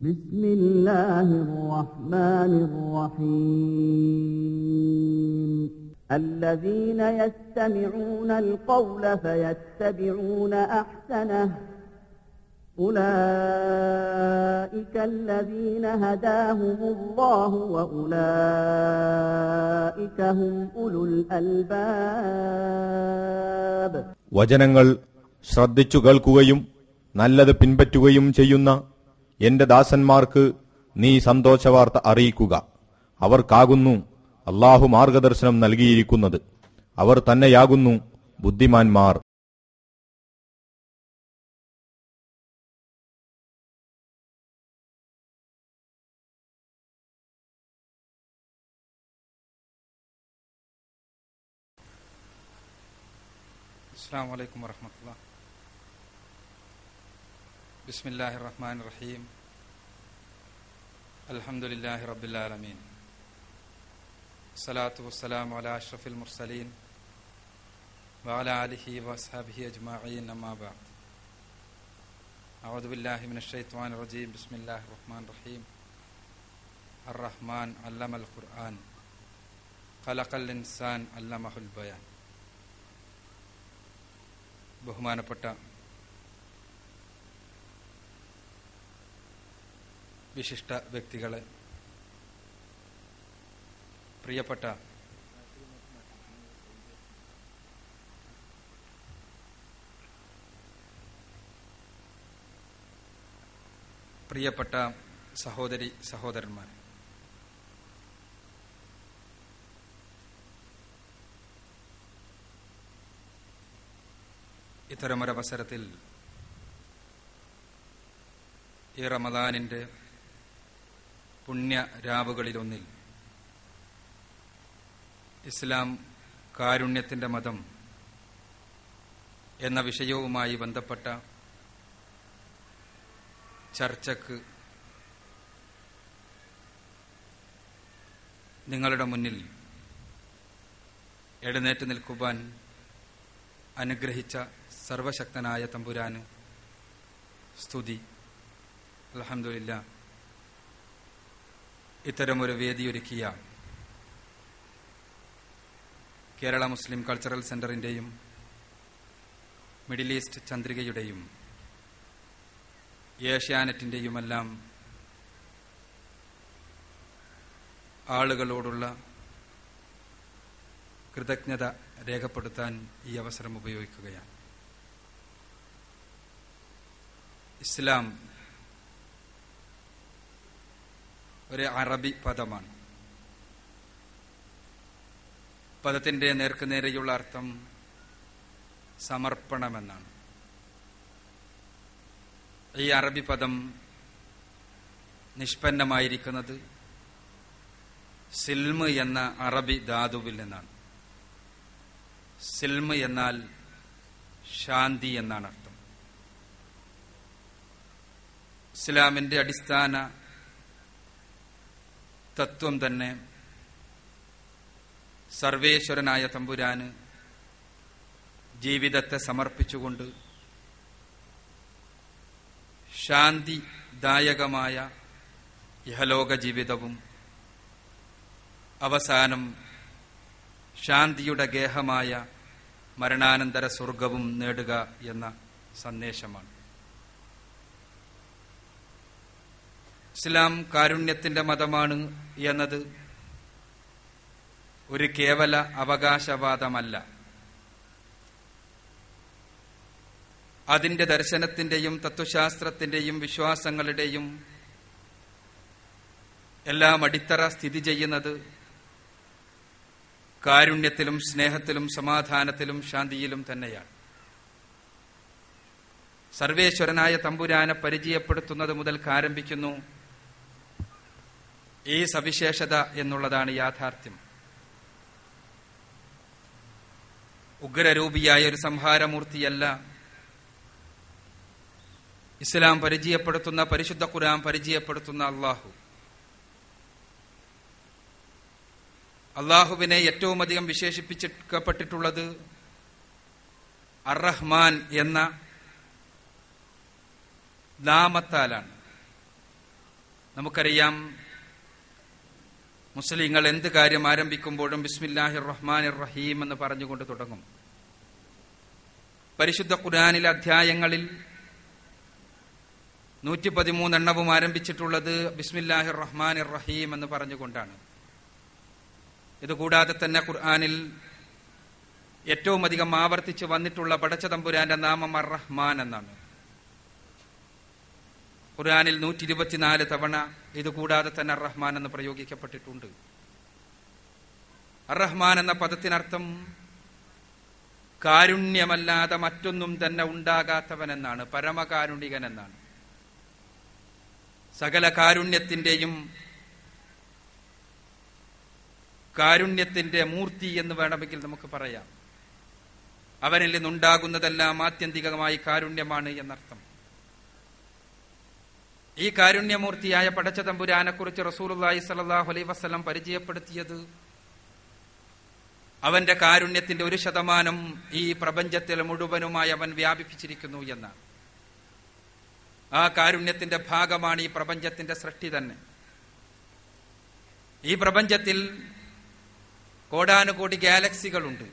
بسم الله الرحمن الرحيم الذين يستمعون القول فيتبعون أحسنه أولئك الذين هداهم الله وأولئك هم أولو الألباب വചനങ്ങൾ ശ്രദ്ധിച്ചു കേൾക്കുകയും നല്ലത് പിൻപറ്റുകയും ചെയ്യുന്ന എന്റെ ദാസന്മാർക്ക് നീ സന്തോഷവാർത്ത അറിയിക്കുക. അവർക്കാകുന്നു അള്ളാഹു മാർഗദർശനം നൽകിയിരിക്കുന്നത്. അവർ തന്നെയാകുന്നു ബുദ്ധിമാന്മാർ. അസ്സാം വലൈക്കും വാഹമത്തല്ല بسم الله الرحمن الرحيم الحمد لله رب العالمين الصلاة والسلام على أشرف المرسلين وعلى آله وأصحابه أجمعين أما بعد أعوذ بالله من الشيطان الرجيم بسم الله الرحمن الرحيم الرحمن علم القرآن خلق الإنسان علمه البيان ബഹുമാനപ്പെട്ട വിശിഷ്ട വ്യക്തികളെ. പ്രിയപ്പെട്ട പ്രിയപ്പെട്ട സഹോദരി സഹോദരന്മാർ ഇത്തരമൊരവസരത്തിൽ ഈ റമദാനിന്റെ പുണ്യ രാവുകളിലൊന്നിൽ ഇസ്ലാം കാരുണ്യത്തിന്റെ മതം എന്ന വിഷയവുമായി ബന്ധപ്പെട്ട ചർച്ചക്ക് നിങ്ങളുടെ മുന്നിൽ എഴുന്നേറ്റ് നിൽക്കുവാൻ അനുഗ്രഹിച്ച സർവശക്തനായ തമ്പുരാന് സ്തുതി. അലഹമില്ല ഇത്തരമൊരു വേദിയൊരുക്കിയ കേരള മുസ്ലിം കൾച്ചറൽ സെന്ററിന്റെയും മിഡിൽ ഈസ്റ്റ് ചന്ദ്രികയുടെയും ഏഷ്യാനെറ്റിന്റെയുമെല്ലാം ആളുകളോടുള്ള കൃതജ്ഞത രേഖപ്പെടുത്താൻ ഈ അവസരം ഉപയോഗിക്കുകയാണ്. ഇസ്ലാം ഒരു അറബി പദമാണ്. പദത്തിന്റെ നേർക്കുനേരെയുള്ള അർത്ഥം സമർപ്പണമെന്നാണ്. ഈ അറബി പദം നിഷ്പന്നമായിരിക്കുന്നത് സിൽമ് എന്ന അറബി ധാതുവിൽ നിന്നാണ്. സിൽമ് എന്നാൽ ശാന്തി എന്നാണ് അർത്ഥം. ഇസ്ലാമിന്റെ അടിസ്ഥാന തത്വം തന്നെ. സർവേശ്വരനായ തമ്പുരാന് ജീവിതത്തെ സമർപ്പിച്ചുകൊണ്ട് ശാന്തിദായകമായ ഇഹലോക ജീവിതവും അവസാനം ശാന്തിയുടെ ഗേഹമായ മരണാനന്തര സ്വർഗവും നേടുക എന്ന സന്ദേശമാണ്. ഇസ്ലാം കാരുണ്യത്തിന്റെ മതമാണ് എന്നത് ഒരു കേവല അവകാശവാദമല്ല. അതിന്റെ ദർശനത്തിന്റെയും തത്വശാസ്ത്രത്തിന്റെയും വിശ്വാസങ്ങളുടെയും എല്ലാം അടിത്തറ സ്ഥിതി ചെയ്യുന്നത് കാരുണ്യത്തിലും സ്നേഹത്തിലും സമാധാനത്തിലും ശാന്തിയിലും തന്നെയാണ്. സർവേശ്വരനായ തമ്പുരാനെ പരിചയപ്പെടുത്തുന്നത് മുതൽ ആരംഭിക്കുന്നു. ഈ സവിശേഷത എന്നുള്ളതാണ് യാഥാർത്ഥ്യം. ഉഗ്രരൂപിയായ ഒരു സംഹാരമൂർത്തിയല്ല. ഇസ്ലാം പരിചയപ്പെടുത്തുന്ന പരിശുദ്ധ ഖുരാൻ പരിചയപ്പെടുത്തുന്ന അള്ളാഹു. അള്ളാഹുവിനെ ഏറ്റവും അധികം വിശേഷിപ്പിച്ചിരിക്കപ്പെട്ടിട്ടുള്ളത് അറഹ്മാൻ എന്ന നാമത്താലാണ്. നമുക്കറിയാം മുസ്ലിങ്ങൾ എന്ത് കാര്യം ആരംഭിക്കുമ്പോഴും ബിസ്മില്ലാഹിർ റഹ്മാൻ റഹീം എന്ന് പറഞ്ഞുകൊണ്ട് തുടങ്ങും. പരിശുദ്ധ ഖുർആനിലെ അധ്യായങ്ങളിൽ നൂറ്റി പതിമൂന്നെണ്ണവും ആരംഭിച്ചിട്ടുള്ളത് ബിസ്മില്ലാഹിർ റഹ്മാൻ റഹീം എന്ന് പറഞ്ഞുകൊണ്ടാണ്. ഇതുകൂടാതെ തന്നെ ഖുർആാനിൽ ഏറ്റവും അധികം ആവർത്തിച്ച് വന്നിട്ടുള്ള പടച്ചതമ്പുരാന്റെ നാമം അർ റഹ്മാൻ എന്നാണ്. ഖുർആനിൽ നൂറ്റി ഇരുപത്തിനാല് തവണ ഇതുകൂടാതെ തന്നെ അർറഹ്മാൻ എന്ന് പ്രയോഗിക്കപ്പെട്ടിട്ടുണ്ട്. അർറഹ്മാൻ എന്ന പദത്തിനർത്ഥം കാരുണ്യമല്ലാതെ മറ്റൊന്നും തന്നെ ഉണ്ടാകാത്തവൻ എന്നാണ് പരമകാരുണികൻ എന്നാണ്. സകല കാരുണ്യത്തിന്റെയും കാരുണ്യത്തിന്റെ മൂർത്തി എന്ന് വേണമെങ്കിൽ നമുക്ക് പറയാം. അവനിൽ നിന്നുണ്ടാകുന്നതെല്ലാം ആത്യന്തികമായി കാരുണ്യമാണ് എന്നർത്ഥം. ഈ കാരുണ്യമൂർത്തിയായ പടച്ച തമ്പുരാനെ കുറിച്ച് റസൂലുള്ളാഹി സ്വല്ലല്ലാഹു അലൈഹി വസല്ലം പരിചയപ്പെടുത്തിയത് അവന്റെ കാരുണ്യത്തിന്റെ ഒരു ശതമാനം ഈ പ്രപഞ്ചത്തിൽ മുഴുവനുമായി അവൻ വ്യാപിപ്പിച്ചിരിക്കുന്നു എന്നാണ്. ആ കാരുണ്യത്തിന്റെ ഭാഗമാണ് ഈ പ്രപഞ്ചത്തിന്റെ സൃഷ്ടി തന്നെ. ഈ പ്രപഞ്ചത്തിൽ കോടാനുകോടി ഗാലക്സികളുണ്ട്.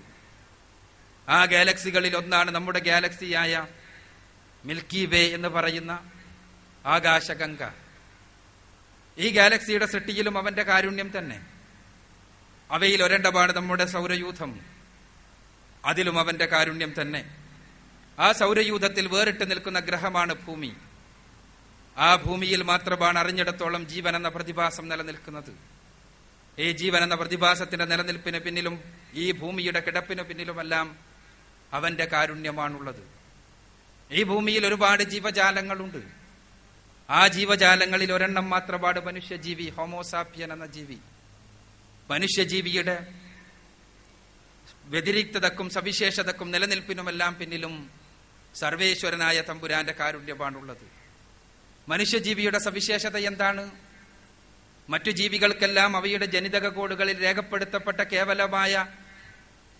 ആ ഗാലക്സികളിൽ ഒന്നാണ് നമ്മുടെ ഗാലക്സിയായ മിൽക്കി വേ എന്ന് പറയുന്ന ആകാശഗംഗ. ഈ ഗാലക്സിയുടെ സൃഷ്ടിയിലും അവന്റെ കാരുണ്യം തന്നെ. അവയിൽ ഒരണ്ടപാട് നമ്മുടെ സൗരയൂഥം. അതിലും അവന്റെ കാരുണ്യം തന്നെ. ആ സൗരയൂഥത്തിൽ വേറിട്ട് നിൽക്കുന്ന ഗ്രഹമാണ് ഭൂമി. ആ ഭൂമിയിൽ മാത്രമാണ് അറിഞ്ഞിടത്തോളം ജീവൻ എന്ന പ്രതിഭാസം നിലനിൽക്കുന്നത്. ഈ ജീവൻ എന്ന പ്രതിഭാസത്തിന്റെ നിലനിൽപ്പിന് പിന്നിലും ഈ ഭൂമിയുടെ കിടപ്പിന് പിന്നിലുമെല്ലാം അവന്റെ കാരുണ്യമാണുള്ളത്. ഈ ഭൂമിയിൽ ഒരുപാട് ജീവജാലങ്ങളുണ്ട്. ആ ജീവജാലങ്ങളിൽ ഒരെണ്ണം മാത്രമാണ് മനുഷ്യജീവി ഹോമോസാപ്പിയൻ എന്ന ജീവി. മനുഷ്യജീവിയുടെ വ്യതിരിക്തതക്കും സവിശേഷതക്കും നിലനിൽപ്പിനുമെല്ലാം പിന്നിലും സർവേശ്വരനായ തമ്പുരാന്റെ കാരുണ്യമാണുള്ളത്. മനുഷ്യജീവിയുടെ സവിശേഷത എന്താണ്? മറ്റു ജീവികൾക്കെല്ലാം അവയുടെ ജനിതക കോഡുകളിൽ രേഖപ്പെടുത്തപ്പെട്ട കേവലമായ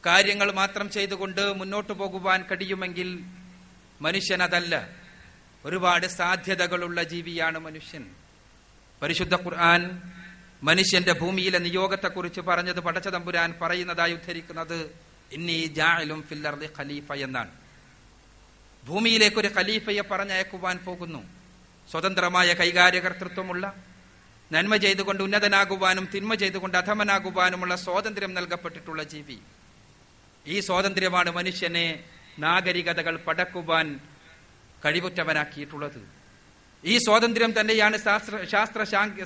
കാര്യങ്ങൾ മാത്രം ചെയ്തുകൊണ്ട് മുന്നോട്ടു പോകുവാൻ കഴിയുമെങ്കിൽ മനുഷ്യൻ അതല്ല ഒരുപാട് സാധ്യതകളുള്ള ജീവിയാണ് മനുഷ്യൻ. പരിശുദ്ധ ഖുർആൻ മനുഷ്യന്റെ ഭൂമിയിലെ നിയോഗത്തെക്കുറിച്ച് പറഞ്ഞത് പടച്ചതമ്പുരാൻ പറയുന്നതായി ഉദ്ധരിക്കുന്നത് ഖലീഫ എന്നാണ്. ഭൂമിയിലേക്ക് ഒരു ഖലീഫയെ പറഞ്ഞയക്കുവാൻ പോകുന്നു. സ്വതന്ത്രമായ കൈകാര്യകർത്തൃത്വമുള്ള നന്മ ചെയ്തുകൊണ്ട് ഉന്നതനാകുവാനും തിന്മ ചെയ്തുകൊണ്ട് അധമനാകുവാനുമുള്ള സ്വാതന്ത്ര്യം നൽകപ്പെട്ടിട്ടുള്ള ജീവി. ഈ സ്വാതന്ത്ര്യമാണ് മനുഷ്യനെ നാഗരികതകൾ പടക്കുവാൻ കഴിവുറ്റവനാക്കിയിട്ടുള്ളത് ഈ സ്വാതന്ത്ര്യം തന്നെയാണ് ശാസ്ത്ര ശാസ്ത്ര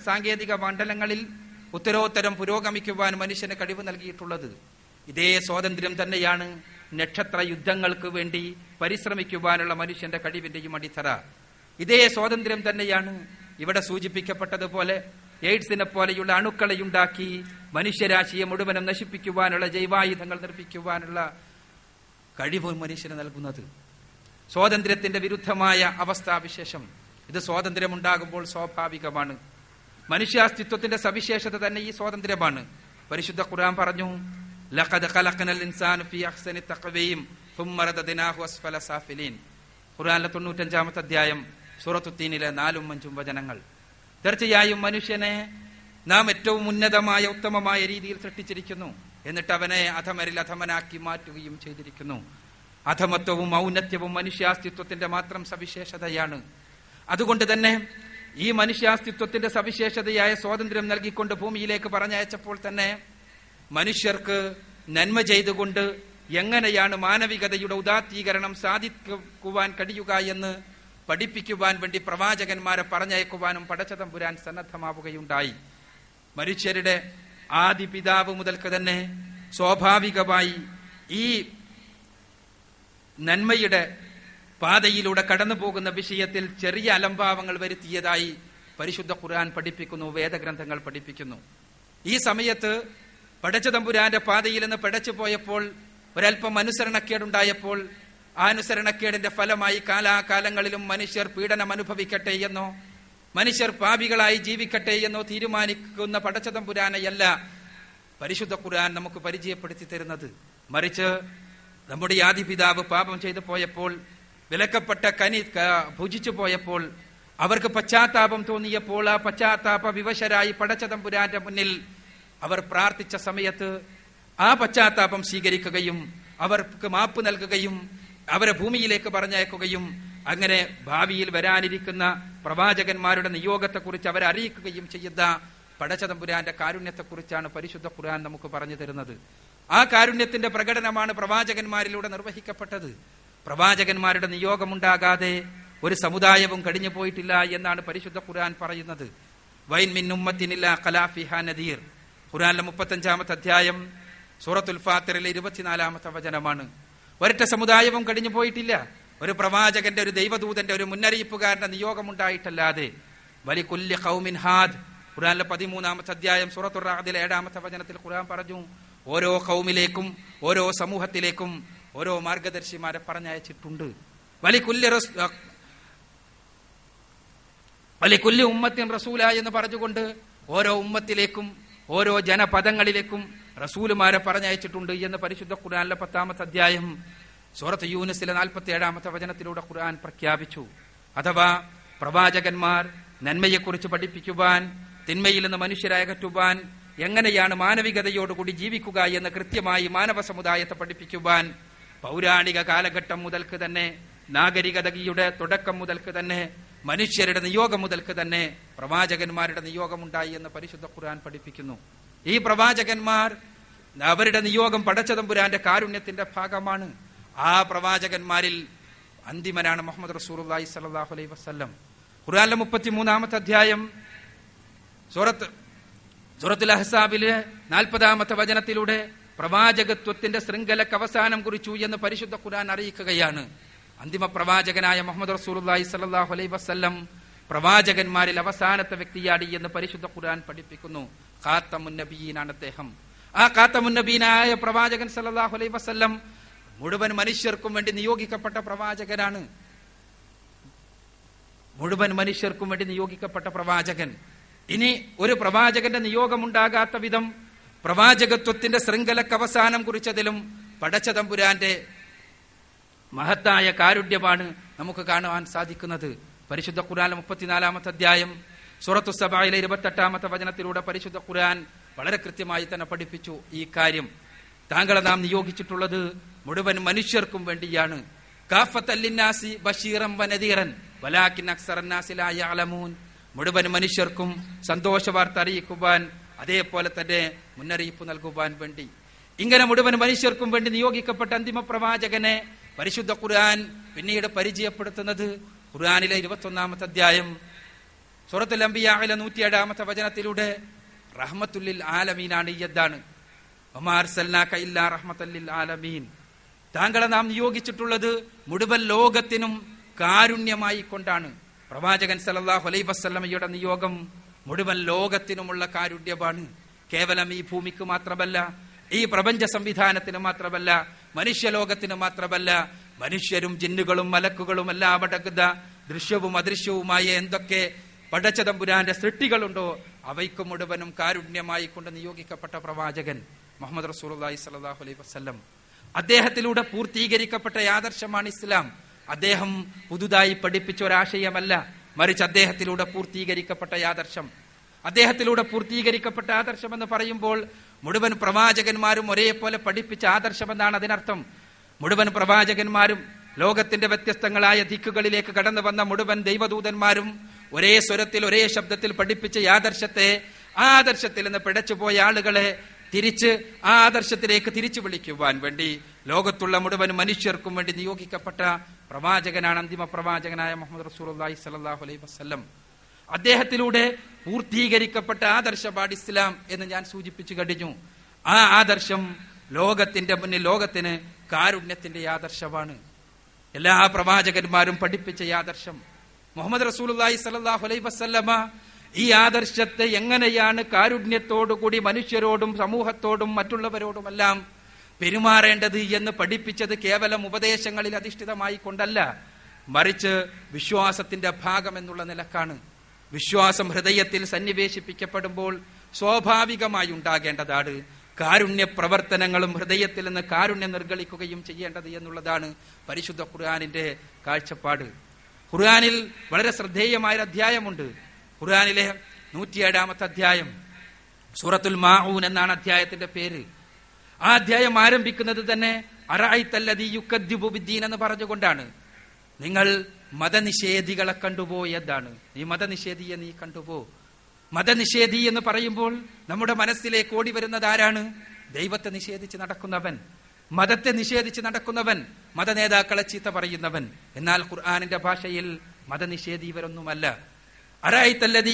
സാങ്കേതിക മണ്ഡലങ്ങളിൽ ഉത്തരോത്തരം പുരോഗമിക്കുവാൻ മനുഷ്യന് കഴിവ് നൽകിയിട്ടുള്ളത്. ഇതേ സ്വാതന്ത്ര്യം തന്നെയാണ് നക്ഷത്ര യുദ്ധങ്ങൾക്ക് വേണ്ടി പരിശ്രമിക്കുവാനുള്ള മനുഷ്യന്റെ കഴിവിന്റെയും അടിത്തറ. ഇതേ സ്വാതന്ത്ര്യം തന്നെയാണ് ഇവിടെ സൂചിപ്പിക്കപ്പെട്ടതുപോലെ എയ്ഡ്സിനെ പോലെയുള്ള അണുക്കളെ ഉണ്ടാക്കി മനുഷ്യരാശിയെ മുഴുവനും നശിപ്പിക്കുവാനുള്ള ജൈവായുധങ്ങൾ നിർമ്മിക്കുവാനുള്ള കഴിവ് മനുഷ്യന് നൽകുന്നത്. സ്വാതന്ത്ര്യത്തിന്റെ വിരുദ്ധമായ അവസ്ഥാവിശേഷം. ഇത് സ്വാതന്ത്ര്യമുണ്ടാകുമ്പോൾ സ്വാഭാവികമാണ്. മനുഷ്യാസ്തിത്വത്തിന്റെ സവിശേഷത തന്നെ ഈ സ്വാതന്ത്ര്യമാണ്. പരിശുദ്ധ ഖുർആൻ പറഞ്ഞു തൊണ്ണൂറ്റഞ്ചാമത്തെ അധ്യായം സൂറത്തുത്തീനിലെ നാലും അഞ്ചും വചനങ്ങൾ. തീർച്ചയായും മനുഷ്യനെ നാം ഏറ്റവും ഉന്നതമായ ഉത്തമമായ രീതിയിൽ സൃഷ്ടിച്ചിരിക്കുന്നു. എന്നിട്ട് അവനെ അധമരിൽ അധമനാക്കി മാറ്റുകയും ചെയ്തിരിക്കുന്നു. അധമത്വവും ഔന്നത്യവും മനുഷ്യാസ്തിത്വത്തിന്റെ മാത്രം സവിശേഷതയാണ്. അതുകൊണ്ട് തന്നെ ഈ മനുഷ്യാസ്തിത്വത്തിന്റെ സവിശേഷതയായ സ്വാതന്ത്ര്യം നൽകിക്കൊണ്ട് ഭൂമിയിലേക്ക് പറഞ്ഞയച്ചപ്പോൾ തന്നെ മനുഷ്യർക്ക് നന്മ ചെയ്തുകൊണ്ട് എങ്ങനെയാണ് മാനവികതയുടെ ഉദാത്തീകരണം സാധിക്കുവാൻ കഴിയുക എന്ന് പഠിപ്പിക്കുവാൻ വേണ്ടി പ്രവാചകന്മാരെ പറഞ്ഞയക്കുവാനും പടച്ചതമ്പുരാൻ സന്നദ്ധമാവുകയുണ്ടായി. മനുഷ്യരുടെ ആദി പിതാവ് മുതൽക്ക് തന്നെ സ്വാഭാവികമായി ഈ നന്മയുടെ പാതയിലൂടെ കടന്നു പോകുന്ന വിഷയത്തിൽ ചെറിയ അലംഭാവങ്ങൾ വരുത്തിയതായി പരിശുദ്ധ ഖുർആൻ പഠിപ്പിക്കുന്നു വേദഗ്രന്ഥങ്ങൾ പഠിപ്പിക്കുന്നു. ഈ സമയത്ത് പടച്ചതമ്പുരാന്റെ പാതയിൽ നിന്ന് പടച്ചു പോയപ്പോൾ ഒരല്പം അനുസരണക്കേടുണ്ടായപ്പോൾ ആ അനുസരണക്കേടിന്റെ ഫലമായി കാലാകാലങ്ങളിലും മനുഷ്യർ പീഡനം അനുഭവിക്കട്ടെ എന്നോ മനുഷ്യർ പാപികളായി ജീവിക്കട്ടെ എന്നോ തീരുമാനിക്കുന്ന പടച്ചതമ്പുരാനെയല്ല പരിശുദ്ധ ഖുർആൻ നമുക്ക് പരിചയപ്പെടുത്തി തരുന്നത്. മറിച്ച് നമ്മുടെ ആദി പിതാവ് പാപം ചെയ്തു പോയപ്പോൾ വിലക്കപ്പെട്ട കനി ഭുജിച്ചു പോയപ്പോൾ അവർക്ക് പശ്ചാത്താപം തോന്നിയപ്പോൾ ആ പശ്ചാത്താപ വിവശരായി പടച്ചതമ്പുരാന്റെ മുന്നിൽ അവർ പ്രാർത്ഥിച്ച സമയത്ത് ആ പശ്ചാത്താപം സ്വീകരിക്കുകയും അവർക്ക് മാപ്പ് നൽകുകയും അവരെ ഭൂമിയിലേക്ക് പറഞ്ഞയക്കുകയും അങ്ങനെ ഭാവിയിൽ വരാനിരിക്കുന്ന പ്രവാചകന്മാരുടെ നിയോഗത്തെക്കുറിച്ച് അവരെ അറിയിക്കുകയും ചെയ്യുന്ന പടച്ചതമ്പുരാന്റെ കാരുണ്യത്തെക്കുറിച്ചാണ് പരിശുദ്ധ ഖുർആൻ നമുക്ക് പറഞ്ഞു തരുന്നത്. ആ കാരുണ്യത്തിന്റെ പ്രകടനമാണ് പ്രവാചകന്മാരിലൂടെ നിർവഹിക്കപ്പെട്ടത്. പ്രവാചകന്മാരുടെ നിയോഗമുണ്ടാകാതെ ഒരു സമുദായവും കഴിഞ്ഞു പോയിട്ടില്ല എന്നാണ് പരിശുദ്ധ ഖുർആൻ പറയുന്നത്. വൈൻ മിൻ ഖലാഫിഹ നദീർ. ഖുർആനിലെ മുപ്പത്തഞ്ചാമത്തെ അധ്യായം സൂറത്തുൽ ഫാത്തിറിലെ ഇരുപത്തിനാലാമത്തെ വചനമാണ്. ഒരൊറ്റ സമുദായവും കഴിഞ്ഞു പോയിട്ടില്ല. ഒരു പ്രവാചകന്റെ ഒരു ദൈവദൂതന്റെ ഒരു മുന്നറിയിപ്പുകാരന്റെ നിയോഗമുണ്ടായിട്ടല്ലാതെ. വലി കുല്യ ഖൗമിൻ ഹാദ്. ഖുർആനിലെ പതിമൂന്നാമത്തെ അധ്യായം സൂറത്തുർ റാദിലെ ഏഴാമത്തെ വചനത്തിൽ ഖുർആൻ പറഞ്ഞു ഓരോ കൗമിലേക്കും ഓരോ സമൂഹത്തിലേക്കും ഓരോ മാർഗദർശിമാരെ പറഞ്ഞയച്ചിട്ടുണ്ട്. വലി കുല്യ റസ്- വലി കുല്യ ഉമ്മത്തിൻ റസൂല എന്ന് പറഞ്ഞുകൊണ്ട് ഓരോ ഉമ്മത്തിലേക്കും ഓരോ ജനപദങ്ങളിലേക്കും റസൂലുമാരെ പറഞ്ഞയച്ചിട്ടുണ്ട് എന്ന് പരിശുദ്ധ ഖുർആനിലെ പത്താമത്തെ അധ്യായം സൂറത്ത് യൂനിസിലെ നാൽപ്പത്തി ഏഴാമത്തെ വചനത്തിലൂടെ ഖുർആൻ പ്രഖ്യാപിച്ചു. അഥവാ പ്രവാചകന്മാർ നന്മയെക്കുറിച്ച് പഠിപ്പിക്കുവാൻ തിന്മയിൽ നിന്ന് മനുഷ്യരെ അകറ്റുവാൻ എങ്ങനെയാണ് മാനവികതയോടുകൂടി ജീവിക്കുക എന്ന് കൃത്യമായി മാനവ സമുദായത്തെ പഠിപ്പിക്കുവാൻ പൗരാണിക കാലഘട്ടം മുതൽക്ക് തന്നെ നാഗരികതയുടെ തുടക്കം മുതൽക്ക് തന്നെ മനുഷ്യരുടെ നിയോഗം മുതൽക്ക് തന്നെ പ്രവാചകന്മാരുടെ നിയോഗമുണ്ടായി എന്ന് പരിശുദ്ധ ഖുർആൻ പഠിപ്പിക്കുന്നു. ഈ പ്രവാചകന്മാർ അവരുടെ നിയോഗം പടച്ചതമ്പുരാന്റെ കാരുണ്യത്തിന്റെ ഭാഗമാണ്. ആ പ്രവാചകന്മാരിൽ അന്തിമനാണ് മുഹമ്മദ് സ്വല്ലല്ലാഹു അലൈഹി വസല്ലം. ഖുർആനിലെ മുപ്പത്തിമൂന്നാമത്തെ അധ്യായം സൂറത്ത് സൂറത്തുൽ അഹ്സാബിലെ നാൽപ്പതാമത്തെ വചനത്തിലൂടെ പ്രവാചകത്വത്തിന്റെ ശൃംഖലക്ക് അവസാനം കുറിച്ചു എന്ന് പരിശുദ്ധ ഖുർആൻ അറിയിക്കുകയാണ്. അന്തിമ പ്രവാചകനായ മുഹമ്മദ് റസൂലി സ്വല്ലല്ലാഹു അലൈഹി വസല്ലം പ്രവാചകന്മാരിൽ അവസാനത്തെ വ്യക്തിയാടി എന്ന് പരിശുദ്ധ ഖുർആൻ പഠിപ്പിക്കുന്നു. കാത്തമുന്നബീനാണ് അദ്ദേഹം. ആ കാത്തമുന്നബീനായ നബീനായ പ്രവാചകൻ സല്ലാഹു അലൈഹി വസല്ലം മുഴുവൻ മനുഷ്യർക്കും വേണ്ടി നിയോഗിക്കപ്പെട്ട പ്രവാചകനാണ്. മുഴുവൻ മനുഷ്യർക്കും വേണ്ടി നിയോഗിക്കപ്പെട്ട പ്രവാചകൻ. ഇനി ഒരു പ്രവാചകന്റെ നിയോഗമുണ്ടാകാത്ത വിധം പ്രവാചകത്വത്തിന്റെ ശൃംഖലക്ക് അവസാനം കുറിച്ചതിലും പടച്ചതമ്പുരാന്റെ മഹത്തായ കാരുണ്യമാണ് നമുക്ക് കാണുവാൻ സാധിക്കുന്നത്. പരിശുദ്ധ ഖുർആൻ മുപ്പത്തിനാലാമത്തെ അധ്യായം സൂറത്തു സബായിലെ ഇരുപത്തെട്ടാമത്തെ വചനത്തിലൂടെ പരിശുദ്ധ ഖുർആൻ വളരെ കൃത്യമായി തന്നെ പഠിപ്പിച്ചു ഈ കാര്യം. താങ്കളെ നാം നിയോഗിച്ചിട്ടുള്ളത് മുഴുവൻ മനുഷ്യർക്കും വേണ്ടിയാണ്. കാഫത്തല്ലിന്നാസി ബഷീറം വനദീറൻ വലാക്കിൻ അക്സറന്നാസിലായ അലമൂൻ മുഴുവൻ മനുഷ്യർക്കും സന്തോഷ വാർത്ത അറിയിക്കുവാൻ അതേപോലെ തന്നെ മുന്നറിയിപ്പ് നൽകുവാൻ വേണ്ടി. ഇങ്ങനെ മുഴുവൻ മനുഷ്യർക്കും വേണ്ടി നിയോഗിക്കപ്പെട്ട അന്തിമ പ്രവാചകനെ പരിശുദ്ധ ഖുർആൻ പിന്നീട് പരിചയപ്പെടുത്തുന്നത് ഖുർആനിലെ ഇരുപത്തൊന്നാമത്തെ അധ്യായം സൂറത്തുൽ നൂറ്റി നൂറ്റിയേഴാമത്തെ വചനത്തിലൂടെ റഹ്മത്തുല്ലിൽ ആലമീനാണ് റഹ്മത്തല്ലിൽ ആലമീൻ. താങ്കളെ നാം നിയോഗിച്ചിട്ടുള്ളത് മുഴുവൻ ലോകത്തിനും കാരുണ്യമായി കൊണ്ടാണ്. പ്രവാചകൻ സല്ലല്ലാഹു അലൈഹി വസല്ലമയുടെ നിയോഗം മുഴുവൻ ലോകത്തിനുമുള്ള കാരുണ്യമാണ്. കേവലം ഈ ഭൂമിക്ക് മാത്രമല്ല ഈ പ്രപഞ്ച സംവിധാനത്തിന് മാത്രമല്ല മനുഷ്യലോകത്തിന് മാത്രമല്ല മനുഷ്യരും ജിന്നുകളും മലക്കുകളും എല്ലാം അടങ്ങുന്ന ദൃശ്യവും അദൃശ്യവുമായ എന്തൊക്കെ പടച്ചതമ്പുരാന്റെ സൃഷ്ടികളുണ്ടോ അവയ്ക്ക് മുഴുവനും കാരുണ്യമായി കൊണ്ട് നിയോഗിക്കപ്പെട്ട പ്രവാചകൻ മുഹമ്മദ് സ്വല്ലല്ലാഹു അലൈഹി വസല്ലം. അദ്ദേഹത്തിലൂടെ പൂർത്തീകരിക്കപ്പെട്ട ആദർശമാണ് ഇസ്ലാം. അദ്ദേഹം പുതുതായി പഠിപ്പിച്ച ഒരാശയമല്ല മറിച്ച് അദ്ദേഹത്തിലൂടെ പൂർത്തീകരിക്കപ്പെട്ട ആദർശം അദ്ദേഹത്തിലൂടെ പൂർത്തീകരിക്കപ്പെട്ട ആദർശം എന്ന് പറയുമ്പോൾ മുഴുവൻ പ്രവാചകന്മാരും ഒരേപോലെ പഠിപ്പിച്ച ആദർശമെന്നാണ് അതിനർത്ഥം. മുഴുവൻ പ്രവാചകന്മാരും ലോകത്തിന്റെ വ്യത്യസ്തങ്ങളായ ദിക്കുകളിലേക്ക് കടന്നു വന്ന മുഴുവൻ ദൈവദൂതന്മാരും ഒരേ സ്വരത്തിൽ ഒരേ ശബ്ദത്തിൽ പഠിപ്പിച്ച ആദർശത്തെ ആ ആദർശത്തിൽ നിന്ന് പിടച്ചുപോയ ആളുകളെ തിരിച്ച് ആ ആദർശത്തിലേക്ക് തിരിച്ചു വിളിക്കുവാൻ വേണ്ടി ലോകത്തുള്ള മുഴുവൻ മനുഷ്യർക്കും വേണ്ടി നിയോഗിക്കപ്പെട്ട പ്രവാചകനാണ് അന്തിമ പ്രവാചകനായ മുഹമ്മദ് റസൂലുള്ളാഹി സ്വല്ലല്ലാഹു അലൈഹി വസ്ലം അദ്ദേഹത്തിലൂടെ പൂർത്തീകരിക്കപ്പെട്ട ആദർശപാട് ഇസ്ലാം എന്ന് ഞാൻ സൂചിപ്പിച്ചു കഴിഞ്ഞു. ആ ആദർശം ലോകത്തിന്റെ മുന്നിൽ ലോകത്തിന് കാരുണ്യത്തിന്റെ ആദർശമാണ്. എല്ലാ പ്രവാചകന്മാരും പഠിപ്പിച്ച ആദർശം. മുഹമ്മദ് റസൂലുള്ളാഹി സ്വല്ലല്ലാഹു അലൈ വസല്ലമ ഈ ആദർശത്തെ എങ്ങനെയാണ് കാരുണ്യത്തോടുകൂടി മനുഷ്യരോടും സമൂഹത്തോടും മറ്റുള്ളവരോടുമെല്ലാം പെരുമാറേണ്ടത് എന്ന് പഠിപ്പിച്ചത് കേവലം ഉപദേശങ്ങളിൽ അധിഷ്ഠിതമായി കൊണ്ടല്ല മറിച്ച് വിശ്വാസത്തിന്റെ ഭാഗം എന്നുള്ള നിലക്കാണ്. വിശ്വാസം ഹൃദയത്തിൽ സന്നിവേശിപ്പിക്കപ്പെടുമ്പോൾ സ്വാഭാവികമായി ഉണ്ടാകേണ്ടതാണ്. കാരുണ്യ പ്രവർത്തനങ്ങളും ഹൃദയത്തിൽ നിന്ന് കാരുണ്യം നിർഗളിക്കുകയും ചെയ്യേണ്ടത് എന്നുള്ളതാണ് പരിശുദ്ധ ഖുർആാനിന്റെ കാഴ്ചപ്പാട്. ഖുർആാനിൽ വളരെ ശ്രദ്ധേയമായ അധ്യായമുണ്ട്. ഖുർആാനിലെ നൂറ്റിയേഴാമത്തെ അധ്യായം സൂറത്തുൽ മാഊൻ എന്നാണ് അധ്യായത്തിന്റെ പേര്. ആ അധ്യായം ആരംഭിക്കുന്നത് തന്നെ അറായിത്തല്ലതി എന്ന് പറഞ്ഞുകൊണ്ടാണ്. നിങ്ങൾ മതനിഷേധികളെ കണ്ടുപോയതാണ്. നീ മതനിഷേധിയെ നീ കണ്ടുപോ. മതനിഷേധി എന്ന് പറയുമ്പോൾ നമ്മുടെ മനസ്സിലേക്ക് ഓടി വരുന്നത് ആരാണ്? ദൈവത്തെ നിഷേധിച്ച് നടക്കുന്നവൻ. മതത്തെ നിഷേധിച്ച് നടക്കുന്നവൻ മതനേതാക്കളെ ചീത്ത പറയുന്നവൻ. എന്നാൽ ഖുർആാനിന്റെ ഭാഷയിൽ മതനിഷേധി ഇവരൊന്നുമല്ല. അറായിത്തല്ലതി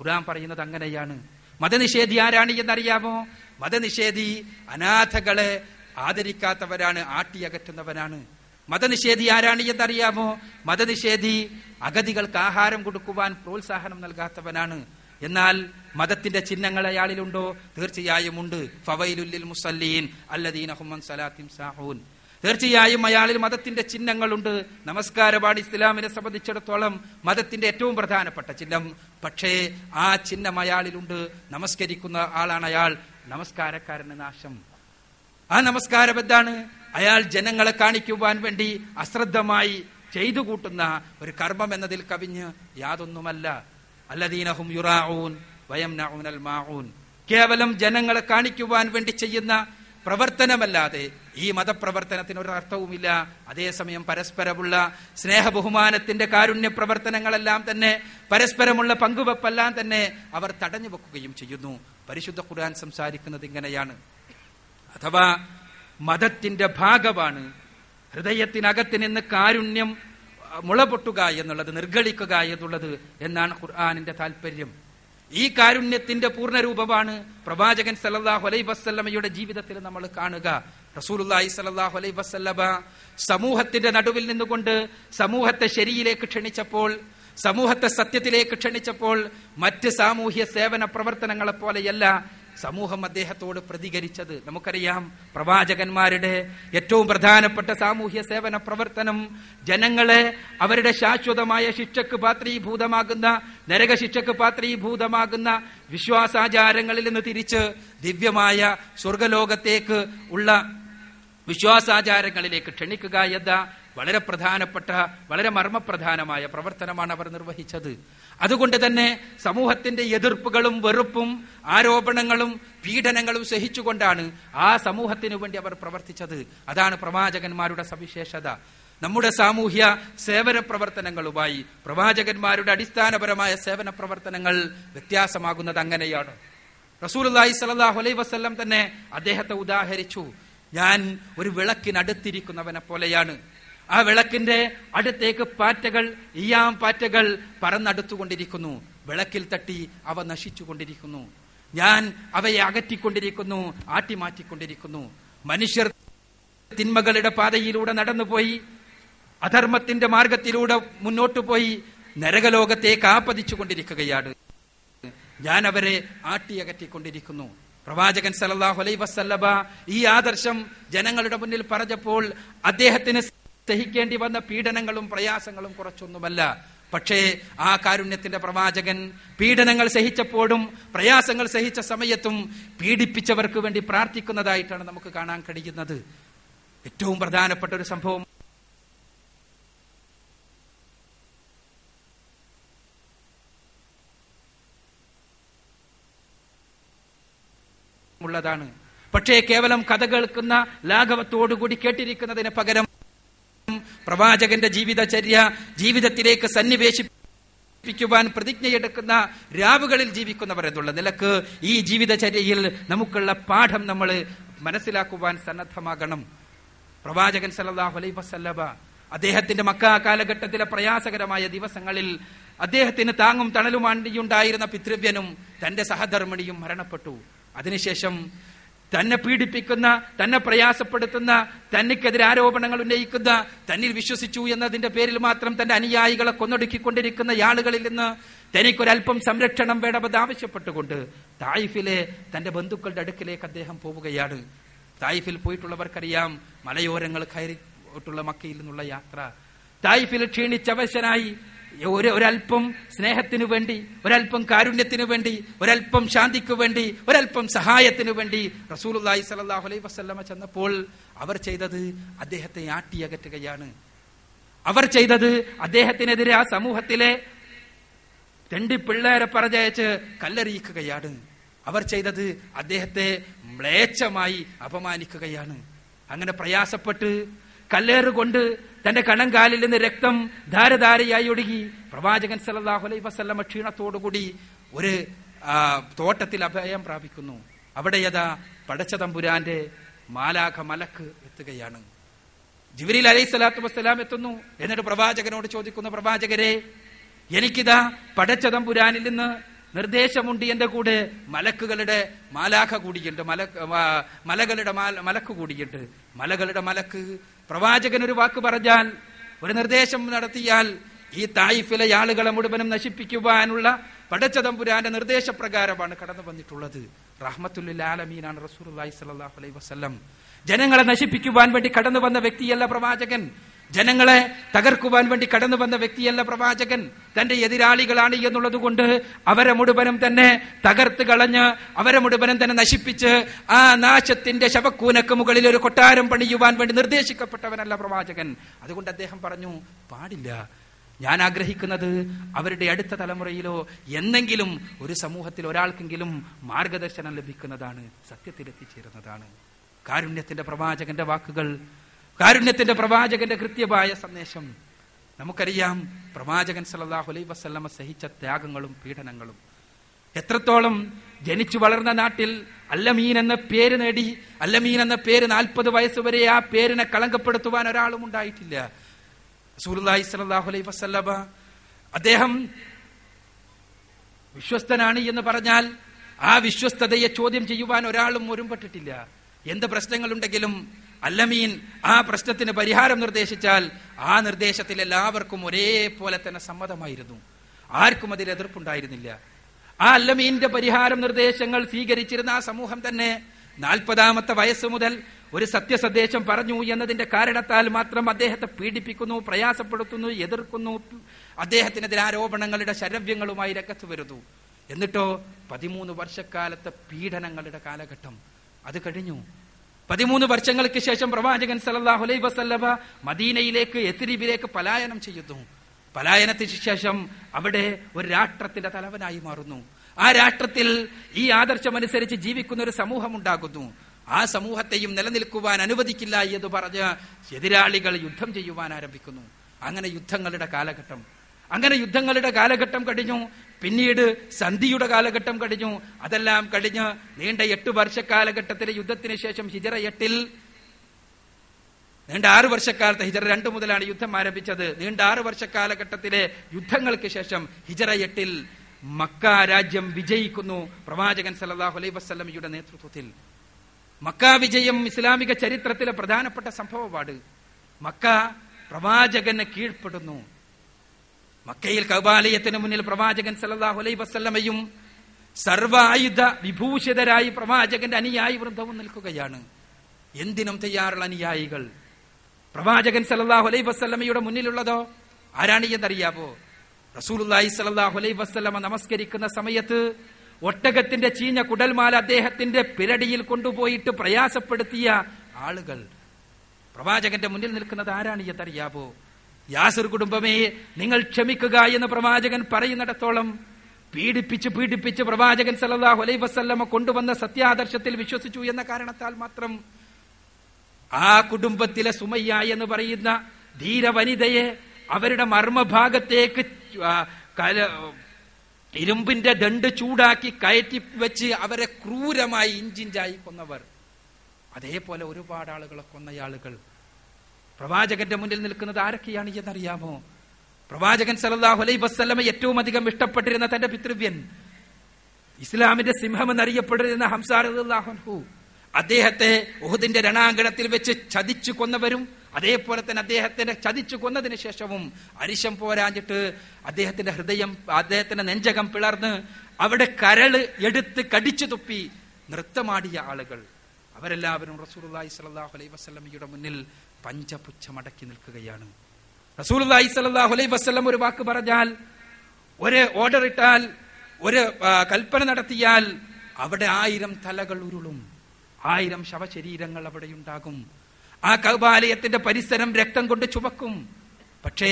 ഖുർആൻ പറയുന്നത് അങ്ങനെയാണ്. മതനിഷേധി ആരാണ് എന്നറിയാമോ? മതനിഷേധി അനാഥകളെ ആദരിക്കാത്തവരാണ് ആട്ടിയകറ്റുന്നവനാണ് മതനിഷേധി ആരാണ് എന്നറിയാമോ? മതനിഷേധി അഗതികൾക്ക് ആഹാരം കൊടുക്കുവാൻ പ്രോത്സാഹനം നൽകാത്തവനാണ്. എന്നാൽ മതത്തിന്റെ ചിഹ്നങ്ങൾ അയാളിലുണ്ടോ? തീർച്ചയായും ഉണ്ട്. ഫവൈലുല്ലിൽ മുസല്ലീൻ അല്ലദീൻ അഹമ്മദ് സലാത്തിം സാഹൂൻ തീർച്ചയായും അയാളിൽ മതത്തിന്റെ ചിഹ്നങ്ങളുണ്ട്. നമസ്കാരമാണ് ഇസ്ലാമിനെ സംബന്ധിച്ചിടത്തോളം മതത്തിന്റെ ഏറ്റവും പ്രധാനപ്പെട്ട ചിഹ്നം. പക്ഷേ ആ ചിഹ്നം അയാളിലുണ്ട്. നമസ്കരിക്കുന്ന ആളാണ് അയാൾ. നമസ്കാരക്കാരന് നാശം. ആ നമസ്കാരം എന്താണ്? അയാൾ ജനങ്ങളെ കാണിക്കുവാൻ വേണ്ടി അശ്രദ്ധമായി ചെയ്തു കൂട്ടുന്ന ഒരു കർമ്മം എന്നതിൽ കവിഞ്ഞ് യാതൊന്നുമല്ല. അല്ലദീനഹും യുറാഊൻ വയം മാഊൻ. കേവലം ജനങ്ങളെ കാണിക്കുവാൻ വേണ്ടി ചെയ്യുന്ന പ്രവർത്തനമല്ലാതെ ഈ മതപ്രവർത്തനത്തിന് ഒരു അർത്ഥവുമില്ല. അതേസമയം പരസ്പരമുള്ള സ്നേഹ ബഹുമാനത്തിന്റെ കാരുണ്യ പ്രവർത്തനങ്ങളെല്ലാം തന്നെ പരസ്പരമുള്ള പങ്കുവെപ്പെല്ലാം തന്നെ അവർ തടഞ്ഞു വെക്കുകയും ചെയ്യുന്നു. പരിശുദ്ധ ഖുർആൻ സംസാരിക്കുന്നത് ഇങ്ങനെയാണ്. അഥവാ മതത്തിന്റെ ഭാഗമാണ് ഹൃദയത്തിനകത്ത് നിന്ന് കാരുണ്യം മുളപൊട്ടുക എന്നുള്ളത് നിർഗളിക്കുക എന്നുള്ളത് എന്നാണ് ഖുർആാനിന്റെ താല്പര്യം ഈ കാരുണ്യത്തിന്റെ പൂർണരൂപമാണ് പ്രവാചകൻ സല്ലല്ലാഹു അലൈഹി വസല്ലമയുടെ ജീവിതത്തിൽ നമ്മൾ കാണുക. വസല്ലബ സമൂഹത്തിന്റെ നടുവിൽ നിന്നുകൊണ്ട് സമൂഹത്തെ ശരിയിലേക്ക് ക്ഷണിച്ചപ്പോൾ സമൂഹത്തെ സത്യത്തിലേക്ക് ക്ഷണിച്ചപ്പോൾ മറ്റ് സാമൂഹ്യ സേവന പ്രവർത്തനങ്ങളെ പോലെയല്ല സമൂഹം അദ്ദേഹത്തോട് പ്രതികരിച്ചത്. നമുക്കറിയാം പ്രവാചകന്മാരുടെ ഏറ്റവും പ്രധാനപ്പെട്ട സാമൂഹ്യ സേവന പ്രവർത്തനം ജനങ്ങളെ അവരുടെ ശാശ്വതമായ ശിക്ഷക്ക് പാത്രീഭൂതമാകുന്ന നരക ശിക്ഷക്ക് പാത്രീഭൂതമാകുന്ന വിശ്വാസാചാരങ്ങളിൽ നിന്ന് തിരിച്ച് ദിവ്യമായ സ്വർഗലോകത്തേക്ക് ഉള്ള വിശ്വാസാചാരങ്ങളിലേക്ക് ക്ഷണിക്കുക എന്ന വളരെ പ്രധാനപ്പെട്ട വളരെ മർമ്മപ്രധാനമായ പ്രവർത്തനമാണ് അവർ നിർവഹിച്ചത്. അതുകൊണ്ട് തന്നെ സമൂഹത്തിന്റെ എതിർപ്പുകളും വെറുപ്പും ആരോപണങ്ങളും പീഡനങ്ങളും സഹിച്ചുകൊണ്ടാണ് ആ സമൂഹത്തിനു വേണ്ടി അവർ പ്രവർത്തിച്ചത്. അതാണ് പ്രവാചകന്മാരുടെ സവിശേഷത. നമ്മുടെ സാമൂഹ്യ സേവന പ്രവർത്തനങ്ങളുമായി പ്രവാചകന്മാരുടെ അടിസ്ഥാനപരമായ സേവന പ്രവർത്തനങ്ങൾ വ്യത്യാസമാകുന്നത് അങ്ങനെയാണ്. റസൂൽ സലാഹു അലൈ വസ്ല്ലം തന്നെ അദ്ദേഹത്തെ ഉദാഹരിച്ചു. ഞാൻ ഒരു വിളക്കിനടുത്തിരിക്കുന്നവനെ പോലെയാണ്. ആ വിളക്കിന്റെ അടുത്തേക്ക് പാറ്റകൾ ഈയാം പാറ്റകൾ പറന്നടുത്തുകൊണ്ടിരിക്കുന്നു. വിളക്കിൽ തട്ടി അവ നശിച്ചുകൊണ്ടിരിക്കുന്നു. ഞാൻ അവയെ അകറ്റിക്കൊണ്ടിരിക്കുന്നു ആട്ടിമാറ്റിക്കൊണ്ടിരിക്കുന്നു. മനുഷ്യർ തിന്മകളുടെ പാതയിലൂടെ നടന്നുപോയി. അധർമ്മത്തിന്റെ മാർഗത്തിലൂടെ മുന്നോട്ടു പോയി. നരകലോകത്തേക്ക് ആപതിച്ചു കൊണ്ടിരിക്കുകയാണ് ഞാൻ അവരെ ആട്ടിയകറ്റിക്കൊണ്ടിരിക്കുന്നു. പ്രവാചകൻ സല്ലല്ലാഹു അലൈ വസല്ലബ ഈ ആദർശം ജനങ്ങളുടെ മുന്നിൽ പറഞ്ഞപ്പോൾ അദ്ദേഹത്തിന് സഹിക്കേണ്ടി വന്ന പീഡനങ്ങളും പ്രയാസങ്ങളും കുറച്ചൊന്നുമല്ല. പക്ഷേ ആ കാരുണ്യത്തിന്റെ പ്രവാചകൻ പീഡനങ്ങൾ സഹിച്ചപ്പോഴും പ്രയാസങ്ങൾ സഹിച്ച സമയത്തും പീഡിപ്പിച്ചവർക്ക് വേണ്ടി പ്രാർത്ഥിക്കുന്നതായിട്ടാണ് നമുക്ക് കാണാൻ കഴിയുന്നത്. ഏറ്റവും പ്രധാനപ്പെട്ട ഒരു സംഭവം ഉള്ളതാണ്. പക്ഷേ കേവലം കഥ കേൾക്കുന്ന ലാഘവത്തോടുകൂടി കേട്ടിരിക്കുന്നതിന് പകരം പ്രവാചകന്റെ ജീവിതചര്യ ജീവിതത്തിലേക്ക് സന്നിവേശിപ്പിക്കുവാൻ പ്രതിജ്ഞയെടുക്കുന്ന രാവുകളിൽ ജീവിക്കുന്നവർ എന്നുള്ള നിലയ്ക്ക് ഈ ജീവിതചര്യയിൽ നമുക്കുള്ള പാഠം നമ്മൾ മനസ്സിലാക്കുവാൻ സന്നദ്ധമാകണം. പ്രവാചകൻ സല്ലാഹു അലൈ വസല്ലബ അദ്ദേഹത്തിന്റെ മക്ക കാലഘട്ടത്തിലെ പ്രയാസകരമായ ദിവസങ്ങളിൽ അദ്ദേഹത്തിന് താങ്ങും തണലുമാണ്ടിയുണ്ടായിരുന്ന പിതൃവ്യനും തന്റെ സഹധർമ്മിണിയും മരണപ്പെട്ടു. അതിനുശേഷം തന്നെ പീഡിപ്പിക്കുന്ന തന്നെ പ്രയാസപ്പെടുത്തുന്ന തന്നെക്കെതിരെ ആരോപണങ്ങൾ ഉന്നയിക്കുന്ന തന്നിൽ വിശ്വസിച്ചു എന്നതിന്റെ പേരിൽ മാത്രം തന്റെ അനുയായികളെ കൊന്നൊടുക്കിക്കൊണ്ടിരിക്കുന്ന ആളുകളിൽ നിന്ന് തനിക്കൊരൽപ്പം സംരക്ഷണം വേണമെന്ന് ആവശ്യപ്പെട്ടുകൊണ്ട് തായിഫിലെ തന്റെ ബന്ധുക്കളുടെ അടുക്കിലേക്ക് അദ്ദേഹം പോവുകയാണ്. തായിഫിൽ പോയിട്ടുള്ളവർക്കറിയാം മലയോരങ്ങൾ കയറിട്ടുള്ള മക്കയിൽ നിന്നുള്ള യാത്ര. തായിഫിൽ ക്ഷീണിച്ചവശനായി ഒരു ഒരല്പം സ്നേഹത്തിനു വേണ്ടി ഒരല്പം കാരുണ്യത്തിനു വേണ്ടി ഒരല്പം ശാന്തിക്കു വേണ്ടി ഒരല്പം സഹായത്തിനു വേണ്ടി റസൂലുല്ലാഹി സലാഹു അലൈഹി വസ്ലമ ചെന്നപ്പോൾ അവർ ചെയ്തത് അദ്ദേഹത്തെ ആട്ടിയകറ്റുകയാണ്. അവർ ചെയ്തത് അദ്ദേഹത്തിനെതിരെ ആ സമൂഹത്തിലെ രണ്ട് പിള്ളേരെ പറഞ്ഞയച്ച് കല്ലെറിയിക്കുകയാണ്. അവർ ചെയ്തത് അദ്ദേഹത്തെ മ്ലേച്ഛമായി അപമാനിക്കുകയാണ്. അങ്ങനെ പ്രയാസപ്പെട്ട് കല്ലേറുകൊണ്ട് തന്റെ കണം കാലിൽ നിന്ന് രക്തം ധാരധാരയായി ഒഴുകി പ്രവാചകൻ സല്ലല്ലാഹു അലൈ വസല്ലമ ക്ഷീണത്തോടുകൂടി ഒരു തോട്ടത്തിൽ അഭയം പ്രാപിക്കുന്നു. അവിടെ യഥാ പടച്ച തമ്പുരാന്റെ മാലാഖ മലക്ക് എത്തുകയാണ്. ജിബ്രീൽ അലൈഹി സ്വലാത്തു വസ്സലാം എത്തുന്നു എന്നിട്ട് പ്രവാചകനോട് ചോദിക്കുന്ന പ്രവാചകരെ എനിക്കിതാ പടച്ച തമ്പുരാനിൽ നിന്ന് നിർദ്ദേശമുണ്ട് എന്റെ കൂടെ. മലക്കുകളുടെ മാലാഖ കൂടിയുണ്ട് മല മലകളുടെ മലക്ക് കൂടിയുണ്ട് മലകളുടെ മലക്ക് പ്രവാചകൻ ഒരു വാക്ക് പറഞ്ഞാൽ ഒരു നിർദ്ദേശം നടത്തിയാൽ ഈ തായിഫിലെ ആളുകളെ മുഴുവനും നശിപ്പിക്കുവാനുള്ള പടച്ചതമ്പുരാന്റെ നിർദ്ദേശപ്രകാരമാണ് കടന്നു വന്നിട്ടുള്ളത്. റഹ്മത്തുല്ലാലമീനാണ് റസൂർ അലൈഹി വസ്ലം ജനങ്ങളെ നശിപ്പിക്കുവാൻ വേണ്ടി കടന്നു വന്ന വ്യക്തിയല്ല പ്രവാചകൻ. ജനങ്ങളെ തകർക്കുവാൻ വേണ്ടി കടന്നു വന്ന വ്യക്തിയല്ല പ്രവാചകൻ. തന്റെ എതിരാളികളാണ് എന്നുള്ളത് കൊണ്ട് അവരെ മുഴുവനും തന്നെ തകർത്ത് കളഞ്ഞ് അവരെ മുഴുവനും തന്നെ നശിപ്പിച്ച് ആ നാശത്തിന്റെ ശവക്കൂനക്ക് മുകളിൽ ഒരു കൊട്ടാരം പണിയുവാൻ വേണ്ടി നിർദ്ദേശിക്കപ്പെട്ടവനല്ല പ്രവാചകൻ. അതുകൊണ്ട് അദ്ദേഹം പറഞ്ഞു പാടില്ല. ഞാൻ ആഗ്രഹിക്കുന്നത് അവരുടെ അടുത്ത തലമുറയിലോ എന്നെങ്കിലും ഒരു സമൂഹത്തിൽ ഒരാൾക്കെങ്കിലും മാർഗദർശനം ലഭിക്കുന്നതാണ് സത്യത്തിലെത്തിച്ചേരുന്നതാണ്. കാരുണ്യത്തിന്റെ പ്രവാചകന്റെ വാക്കുകൾ കാരുണ്യത്തിന്റെ പ്രവാചകന്റെ കൃത്യമായ സന്ദേശം. നമുക്കറിയാം പ്രവാചകൻ സല്ലല്ലാഹു അലൈ വസല്ലമ സഹിച്ച ത്യാഗങ്ങളും പീഡനങ്ങളും. എത്രത്തോളം ജനിച്ചു വളർന്ന നാട്ടിൽ അല്ലമീൻ എന്ന പേര് നേടി അല്ലമീൻ എന്ന പേര് നാൽപ്പത് വയസ്സുവരെ ആ പേരിനെ കളങ്കപ്പെടുത്തുവാൻ ഒരാളും ഉണ്ടായിട്ടില്ല. റസൂലുള്ളാഹി സലാഹു അലൈ വസ്ല്ലമ അദ്ദേഹം വിശ്വസ്തനാണ് എന്ന് പറഞ്ഞാൽ ആ വിശ്വസ്തതയെ ചോദ്യം ചെയ്യുവാൻ ഒരാളും ഒരുമ്പെട്ടിട്ടില്ല. എന്ത് പ്രശ്നങ്ങളുണ്ടെങ്കിലും അല്ലമീൻ ആ പ്രശ്നത്തിന് പരിഹാരം നിർദ്ദേശിച്ചാൽ ആ നിർദ്ദേശത്തിൽ എല്ലാവർക്കും ഒരേപോലെ തന്നെ സമ്മതമായിരുന്നു. ആർക്കും അതിൽ എതിർപ്പുണ്ടായിരുന്നില്ല. ആ അല്ലമീന്റെ പരിഹാരം നിർദ്ദേശങ്ങൾ സ്വീകരിച്ചിരുന്ന ആ സമൂഹം തന്നെ നാൽപ്പതാമത്തെ വയസ്സ് മുതൽ ഒരു സത്യസന്ദേശം പറഞ്ഞു എന്നതിന്റെ കാരണത്താൽ മാത്രം അദ്ദേഹത്തെ പീഡിപ്പിക്കുന്നു പ്രയാസപ്പെടുത്തുന്നു എതിർക്കുന്നു. അദ്ദേഹത്തിനെതിരെ ആരോപണങ്ങളുടെ ശരവ്യങ്ങളുമായി രംഗത്ത് വരുന്നു. എന്നിട്ടോ പതിമൂന്ന് വർഷക്കാലത്തെ പീഡനങ്ങളുടെ കാലഘട്ടം. അത് കഴിഞ്ഞു. പതിമൂന്ന് വർഷങ്ങൾക്ക് ശേഷം പ്രവാചകൻ സല്ലല്ലാഹു അലൈഹി വസല്ലമ മദീനയിലേക്ക് എത്തിരിബിലേക്ക് പലായനം ചെയ്യുന്നു പലായനത്തിന് ശേഷം അവിടെ ഒരു രാഷ്ട്രത്തിന്റെ തലവനായി മാറുന്നു. ആ രാഷ്ട്രത്തിൽ ഈ ആദർശമനുസരിച്ച് ജീവിക്കുന്ന ഒരു സമൂഹം ഉണ്ടാകുന്നു ആ സമൂഹത്തെയും നിലനിൽക്കുവാൻ അനുവദിക്കില്ല എന്ന് പറഞ്ഞ് എതിരാളികൾ യുദ്ധം ചെയ്യുവാൻ ആരംഭിക്കുന്നു. അങ്ങനെ യുദ്ധങ്ങളുടെ കാലഘട്ടം. അങ്ങനെ യുദ്ധങ്ങളുടെ കാലഘട്ടം കഴിഞ്ഞു. പിന്നീട് സന്ധിയുടെ കാലഘട്ടം കഴിഞ്ഞു. അതെല്ലാം കഴിഞ്ഞ് നീണ്ട എട്ട് വർഷക്കാലഘട്ടത്തിലെ യുദ്ധത്തിന് ശേഷം ഹിജറ എട്ടിൽ നീണ്ട ആറ് വർഷക്കാലത്ത് ഹിജറ രണ്ട് മുതലാണ് യുദ്ധം ആരംഭിച്ചത്. നീണ്ട ആറ് വർഷക്കാലഘട്ടത്തിലെ യുദ്ധങ്ങൾക്ക് ശേഷം ഹിജറ എട്ടിൽ മക്ക രാജ്യം വിജയിക്കുന്നു. പ്രവാചകൻ സല്ലല്ലാഹു അലൈ വസ്ലമിയുടെ നേതൃത്വത്തിൽ. മക്ക വിജയം ഇസ്ലാമിക ചരിത്രത്തിലെ പ്രധാനപ്പെട്ട സംഭവമാണ്. മക്ക പ്രവാചകനെ കീഴ്പ്പെടുന്നു. മക്കയിൽ കൗബാലയത്തിന് മുന്നിൽ പ്രവാചകൻ സല്ലല്ലാഹു അലൈഹി വസല്ലമയും സർവായുധ വിഭൂഷിതരായി പ്രവാചകന്റെ അനുയായി വൃന്ദവും നിൽക്കുകയാണ്. എന്തിനും തയ്യാറുള്ള അനുയായികൾ? പ്രവാചകൻ സല്ലല്ലാഹു അലൈഹി വസല്ലമയുടെ മുന്നിലുള്ളതോ? ആരാണ് എന്നറിയാവോ? റസൂലുള്ളാഹി സല്ലല്ലാഹു അലൈഹി വസല്ലമ നമസ്കരിക്കുന്ന സമയത്ത് ഒട്ടകത്തിന്റെ ചീഞ്ഞ കുടൽമാല അദ്ദേഹത്തിന്റെ പിരടിയിൽ കൊണ്ടുപോയിട്ട് പ്രയാസപ്പെടുത്തിയ ആളുകൾ. പ്രവാചകന്റെ മുന്നിൽ നിൽക്കുന്നത് ആരാണ് എന്നറിയാവോ? യാസിർ കുടുംബമേ നിങ്ങൾ ക്ഷമിക്കുക എന്ന് പ്രവാചകൻ പറയുന്നിടത്തോളം പീഡിപ്പിച്ച് പീഡിപ്പിച്ച് പ്രവാചകൻ സല്ലല്ലാഹു അലൈ വസല്ലമ കൊണ്ടുവന്ന സത്യാദർശത്തിൽ വിശ്വസിച്ചു എന്ന കാരണത്താൽ മാത്രം ആ കുടുംബത്തിലെ സുമയ്യ എന്ന് പറയുന്ന ധീര വനിതയെ അവരുടെ മർമ്മഭാഗത്തേക്ക് ഇരുമ്പിന്റെ ദണ്ട് ചൂടാക്കി കയറ്റി വെച്ച് അവരെ ക്രൂരമായി ഇഞ്ചിഞ്ചായി കൊന്നവർ. അതേപോലെ ഒരുപാട് ആളുകളെ കൊന്നയാളുകൾ. പ്രവാചകന്റെ മുന്നിൽ നിൽക്കുന്നത് ആരൊക്കെയാണ് എന്നറിയാമോ? പ്രവാചകൻ സലല്ലാഹു അലൈ വസല്ലമ ഏറ്റവും അധികം ഇഷ്ടപ്പെട്ടിരുന്ന തന്റെ പിതൃവ്യൻ ഇസ്ലാമിന്റെ സിംഹം എന്നറിയപ്പെട്ടിരുന്ന ഹംസാർഹു അദ്ദേഹത്തെ ഉഹുദിന്റെ രണാങ്കണത്തിൽ വെച്ച് ചതിച്ചു കൊന്നവരും അതേപോലെ തന്നെ അദ്ദേഹത്തിന്റെ ചതിച്ചു കൊന്നതിന് ശേഷവും അരിശം പോരാഞ്ഞിട്ട് അദ്ദേഹത്തിന്റെ ഹൃദയം അദ്ദേഹത്തിന്റെ നെഞ്ചകം പിളർന്ന് അവിടെ കരൾ എടുത്ത് കടിച്ചു തുപ്പി നൃത്തമാടിയ ആളുകൾ. അവരെല്ലാവരും റസൂലുള്ളാഹി സ്വല്ലല്ലാഹു അലൈഹി വസ്ലമിയുടെ മുന്നിൽ പഞ്ചപുച്ഛമടക്കി നിൽക്കുകയാണ്. സ്വല്ലല്ലാഹു അലൈഹി വസല്ലം ഒരു വാക്ക് പറഞ്ഞാൽ ഒരു ഓർഡർ ഇട്ടാൽ ഒരു കൽപ്പന നടത്തിയാൽ അവിടെ ആയിരം തലകൾ ഉരുളും. ആയിരം ശവശരീരങ്ങൾ അവിടെ ഉണ്ടാകും ആ കൗബാലയത്തിന്റെ പരിസരം രക്തം കൊണ്ട് ചുവക്കും. പക്ഷേ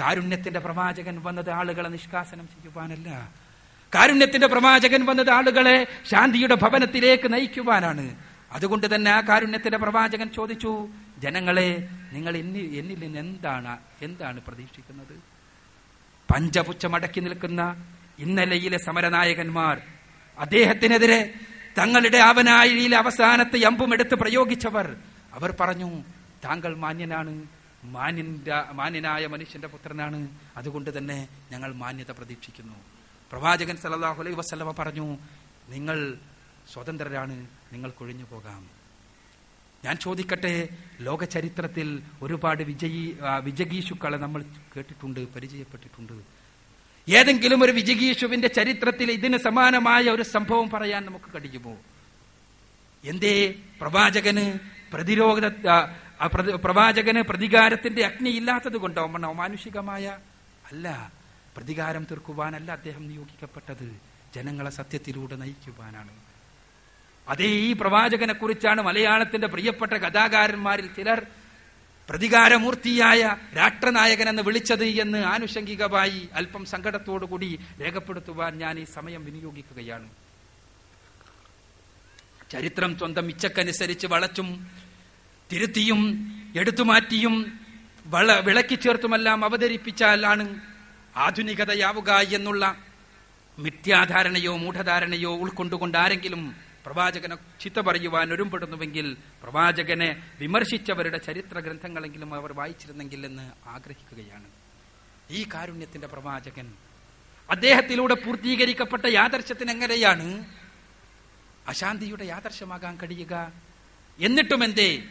കാരുണ്യത്തിന്റെ പ്രവാചകൻ വന്നത് ആളുകളെ നിഷ്കാസനം ചെയ്യുവാനല്ല. കാരുണ്യത്തിന്റെ പ്രവാചകൻ വന്നത് ആളുകളെ ശാന്തിയുടെ ഭവനത്തിലേക്ക് നയിക്കുവാനാണ്. അതുകൊണ്ട് തന്നെ ആ കാരുണ്യത്തിന്റെ പ്രവാചകൻ ചോദിച്ചു ജനങ്ങളെ നിങ്ങൾ എന്നിൽ എന്നിൽ നിന്ന് എന്താണ് എന്താണ് പ്രതീക്ഷിക്കുന്നത്? പഞ്ചപുച്ഛമടക്കി നിൽക്കുന്ന ഇന്നലെയിലെ സമരനായകന്മാർ അദ്ദേഹത്തിനെതിരെ തങ്ങളുടെ അവനായിയിലെ അവസാനത്തെ അമ്പുമെടുത്ത് പ്രയോഗിച്ചവർ അവർ പറഞ്ഞു താങ്കൾ മാന്യനാണ് മാന്യന്റെ മാന്യനായ മനുഷ്യന്റെ പുത്രനാണ്. അതുകൊണ്ട് തന്നെ ഞങ്ങൾ മാന്യത പ്രതീക്ഷിക്കുന്നു. പ്രവാചകൻ സല്ലല്ലാഹു അലൈഹി വസല്ലമ പറഞ്ഞു നിങ്ങൾ സ്വതന്ത്രരാണ് നിങ്ങൾ കൊഴിഞ്ഞു പോകാം ഞാൻ ചോദിക്കട്ടെ ലോക ചരിത്രത്തിൽ ഒരുപാട് വിജയി വിജഗീഷുക്കളെ നമ്മൾ കേട്ടിട്ടുണ്ട് പരിചയപ്പെട്ടിട്ടുണ്ട്. ഏതെങ്കിലും ഒരു വിജഗീഷുവിന്റെ ചരിത്രത്തിൽ ഇതിന് സമാനമായ ഒരു സംഭവം പറയാൻ നമുക്ക് കഴിയുമോ? എന്തേ? പ്രവാചകന് പ്രതിരോധ പ്രവാചകന് പ്രതികാരത്തിന്റെ അഗ്നി ഇല്ലാത്തത് കൊണ്ടോ? മാനുഷികമായ അല്ല. പ്രതികാരം തീർക്കുവാനല്ല അദ്ദേഹം നിയോഗിക്കപ്പെട്ടത്. ജനങ്ങളെ സത്യത്തിലൂടെ നയിക്കുവാനാണ്. അതേ ഈ പ്രവാചകനെ കുറിച്ചാണ് മലയാളത്തിന്റെ പ്രിയപ്പെട്ട കഥാകാരന്മാരിൽ ചിലർ പ്രതികാരമൂർത്തിയായ രാഷ്ട്രനായകൻ എന്ന് വിളിച്ചത് എന്ന് ആനുഷംഗികമായി അല്പം സങ്കടത്തോടുകൂടി രേഖപ്പെടുത്തുവാൻ ഞാൻ ഈ സമയം വിനിയോഗിക്കുകയാണ്. ചരിത്രം സ്വന്തം ഇച്ഛക്കനുസരിച്ച് വളച്ചും തിരുത്തിയും എടുത്തുമാറ്റിയും വള വിളക്കി ചേർത്തുമെല്ലാം അവതരിപ്പിച്ചാലാണ് ആധുനികതയാവുക എന്നുള്ള മിഥ്യാധാരണയോ മൂഢധാരണയോ ഉൾക്കൊണ്ടുകൊണ്ട് ആരെങ്കിലും പ്രവാചകനെ ചിത്ത പറയുവാൻ ഒരുമ്പെടുന്നുവെങ്കിൽ പ്രവാചകനെ വിമർശിച്ചവരുടെ ചരിത്ര ഗ്രന്ഥങ്ങളെങ്കിലും അവർ വായിച്ചിരുന്നെങ്കിൽ എന്ന് ആഗ്രഹിക്കുകയാണ്. ഈ കാരുണ്യത്തിന്റെ പ്രവാചകൻ അദ്ദേഹത്തിലൂടെ പൂർത്തീകരിക്കപ്പെട്ട യാദർശത്തിന് എങ്ങനെയാണ്? അശാന്തിയുടെ യാദർശമാകാൻ കഴിയുക? എന്നിട്ടും എന്തേ?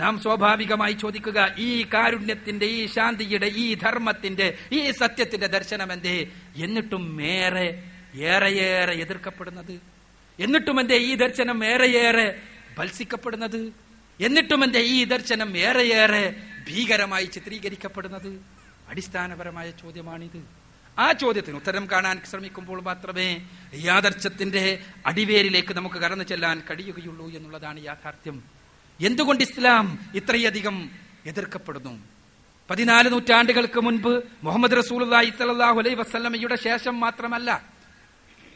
നാം സ്വാഭാവികമായി ചോദിക്കുക ഈ കാരുണ്യത്തിന്റെ ഈ ശാന്തിയുടെ ഈ ധർമ്മത്തിന്റെ ഈ സത്യത്തിന്റെ ദർശനം എന്തേ എന്നിട്ടും ഏറെ ഏറെയേറെ എതിർക്കപ്പെടുന്നത്. എന്നിട്ടും എന്റെ ഈ ദർശനം ഏറെയേറെ ഭത്സിക്കപ്പെടുന്നത്? എന്നിട്ടും എന്റെ ഈ ദർശനം ഏറെയേറെ ഭീകരമായി ചിത്രീകരിക്കപ്പെടുന്നത്? അടിസ്ഥാനപരമായ ചോദ്യമാണിത്. ആ ചോദ്യത്തിന് ഉത്തരം കാണാൻ ശ്രമിക്കുമ്പോൾ മാത്രമേ യാദർശത്തിന്റെ അടിവേരിലേക്ക് നമുക്ക് കടന്നു ചെല്ലാൻ കഴിയുകയുള്ളൂ എന്നുള്ളതാണ് യാഥാർത്ഥ്യം. എന്തുകൊണ്ട് ഇസ്ലാം ഇത്രയധികം എതിർക്കപ്പെടുന്നു? പതിനാല് നൂറ്റാണ്ടുകൾക്ക് മുൻപ് മുഹമ്മദ് റസൂൽ അലൈ വസ്ലമയുടെ ശേഷം മാത്രമല്ല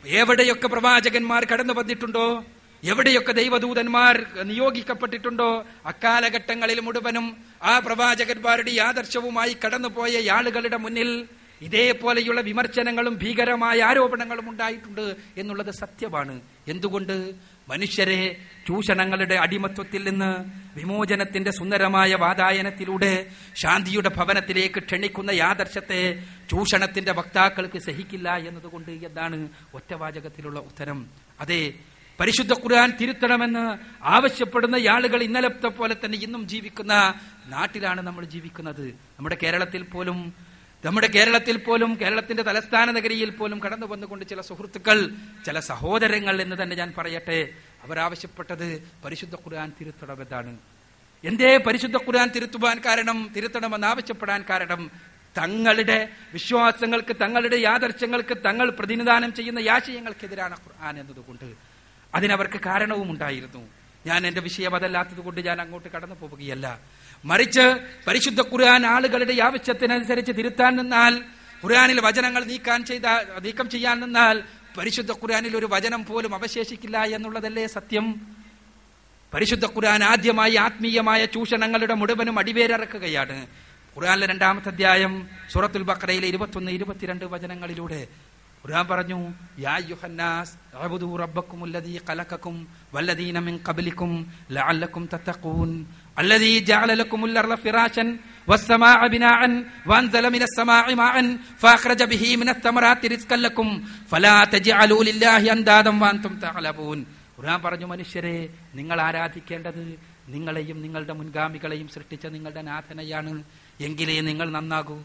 എവിടെയൊക്കെ പ്രവാചകന്മാർ കടന്നു വന്നിട്ടുണ്ടോ? എവിടെയൊക്കെ ദൈവദൂതന്മാർ നിയോഗിക്കപ്പെട്ടിട്ടുണ്ടോ? അക്കാലഘട്ടങ്ങളിൽ മുഴുവനും ആ പ്രവാചകന്മാരുടെ ആദർശവുമായി കടന്നുപോയ ആളുകളുടെ മുന്നിൽ ഇതേപോലെയുള്ള വിമർശനങ്ങളും ഭീകരമായ ആരോപണങ്ങളും ഉണ്ടായിട്ടുണ്ട് എന്നുള്ളത് സത്യമാണ്. എന്തുകൊണ്ട്? മനുഷ്യരെ ചൂഷണങ്ങളുടെ അടിമത്വത്തിൽ നിന്ന് വിമോചനത്തിന്റെ സുന്ദരമായ വാതായനത്തിലൂടെ ശാന്തിയുടെ ഭവനത്തിലേക്ക് ക്ഷണിക്കുന്ന യാദർശത്തെ ചൂഷണത്തിന്റെ വക്താക്കൾക്ക് സഹിക്കില്ല എന്നതുകൊണ്ട് എന്നാണ് ഒറ്റവാചകത്തിലുള്ള ഉത്തരം. അതെ പരിശുദ്ധ ഖുർആൻ തിരുത്തണമെന്ന് ആവശ്യപ്പെടുന്ന ആളുകൾ ഇന്നലത്തെ പോലെ തന്നെ ഇന്നും ജീവിക്കുന്ന നാട്ടിലാണ് നമ്മൾ ജീവിക്കുന്നത്. നമ്മുടെ കേരളത്തിൽ പോലും നമ്മുടെ കേരളത്തിൽ പോലും കേരളത്തിന്റെ തലസ്ഥാന നഗരിയിൽ പോലും കടന്നു വന്നുകൊണ്ട് ചില സുഹൃത്തുക്കൾ ചില സഹോദരങ്ങൾ എന്ന് തന്നെ ഞാൻ പറയട്ടെ അവരാവശ്യപ്പെട്ടത് പരിശുദ്ധ ഖുർആൻ തിരുത്തണമെന്നാണ്. എന്തേ പരിശുദ്ധ ഖുർആൻ തിരുത്തുവാൻ കാരണം തിരുത്തണമെന്ന് ആവശ്യപ്പെടാൻ കാരണം തങ്ങളുടെ വിശ്വാസങ്ങൾക്ക് തങ്ങളുടെ യാദർശങ്ങൾക്ക് തങ്ങൾ പ്രതിനിധാനം ചെയ്യുന്ന യാശയങ്ങൾക്കെതിരാണ് ഖുർആൻ എന്നതുകൊണ്ട്. അതിനവർക്ക് കാരണവും ഉണ്ടായിരുന്നു ഞാൻ എന്റെ വിഷയം അതല്ലാത്തത് കൊണ്ട് ഞാൻ അങ്ങോട്ട് കടന്നു പോവുകയല്ല മറിച്ച് പരിശുദ്ധ ഖുർആൻ ആളുകളുടെ ആവശ്യത്തിനനുസരിച്ച് തിരുത്താൻ നിന്നാൽ ഖുർആാനിൽ വചനങ്ങൾ നീക്കാൻ ചെയ്ത നീക്കം ചെയ്യാൻ നിന്നാൽ പരിശുദ്ധ ഖുർആാനിൽ ഒരു വചനം പോലും അവശേഷിക്കില്ല എന്നുള്ളതല്ലേ സത്യം? പരിശുദ്ധ ഖുർആൻ ആദ്യമായി ആത്മീയമായ ചൂഷണങ്ങളുടെ മുഴുവനും അടിവേരിറക്കുകയാണ്. ഖുർആാനിലെ രണ്ടാമത്തെ അധ്യായം സൂറത്തുൽ ബക്രയിലെ ഇരുപത്തൊന്ന് ഇരുപത്തിരണ്ട് വചനങ്ങളിലൂടെ ഖുർആൻ പറഞ്ഞു യാ യുഹന്നാസ് അഅ്ബുദു റബ്ബക്കും അല്ലദീ ഖലഖക്കും വല്ലദീന മിൻ ഖബ്ലിക്കും ലഅല്ലക്കും തത്തഖൂൻ. الذي جعل لكم الأرض فراشا والسماء بناء وأنزل من السماء ماء فأخرج به من الثمرات رزقا لكم فلا تجعلوا لله أندادا وأنتم تعلمون ഖുർആൻ പറഞ്ഞു മനുഷ്യരെ നിങ്ങൾ ആരാധിക്കേണ്ടത് നിങ്ങളെയും നിങ്ങളുടെ മുൻഗാമികളെയും സൃഷ്ടിച്ച നിങ്ങളുടെ നാഥനയാണ് എങ്കിലേ നിങ്ങൾ നന്നാകൂ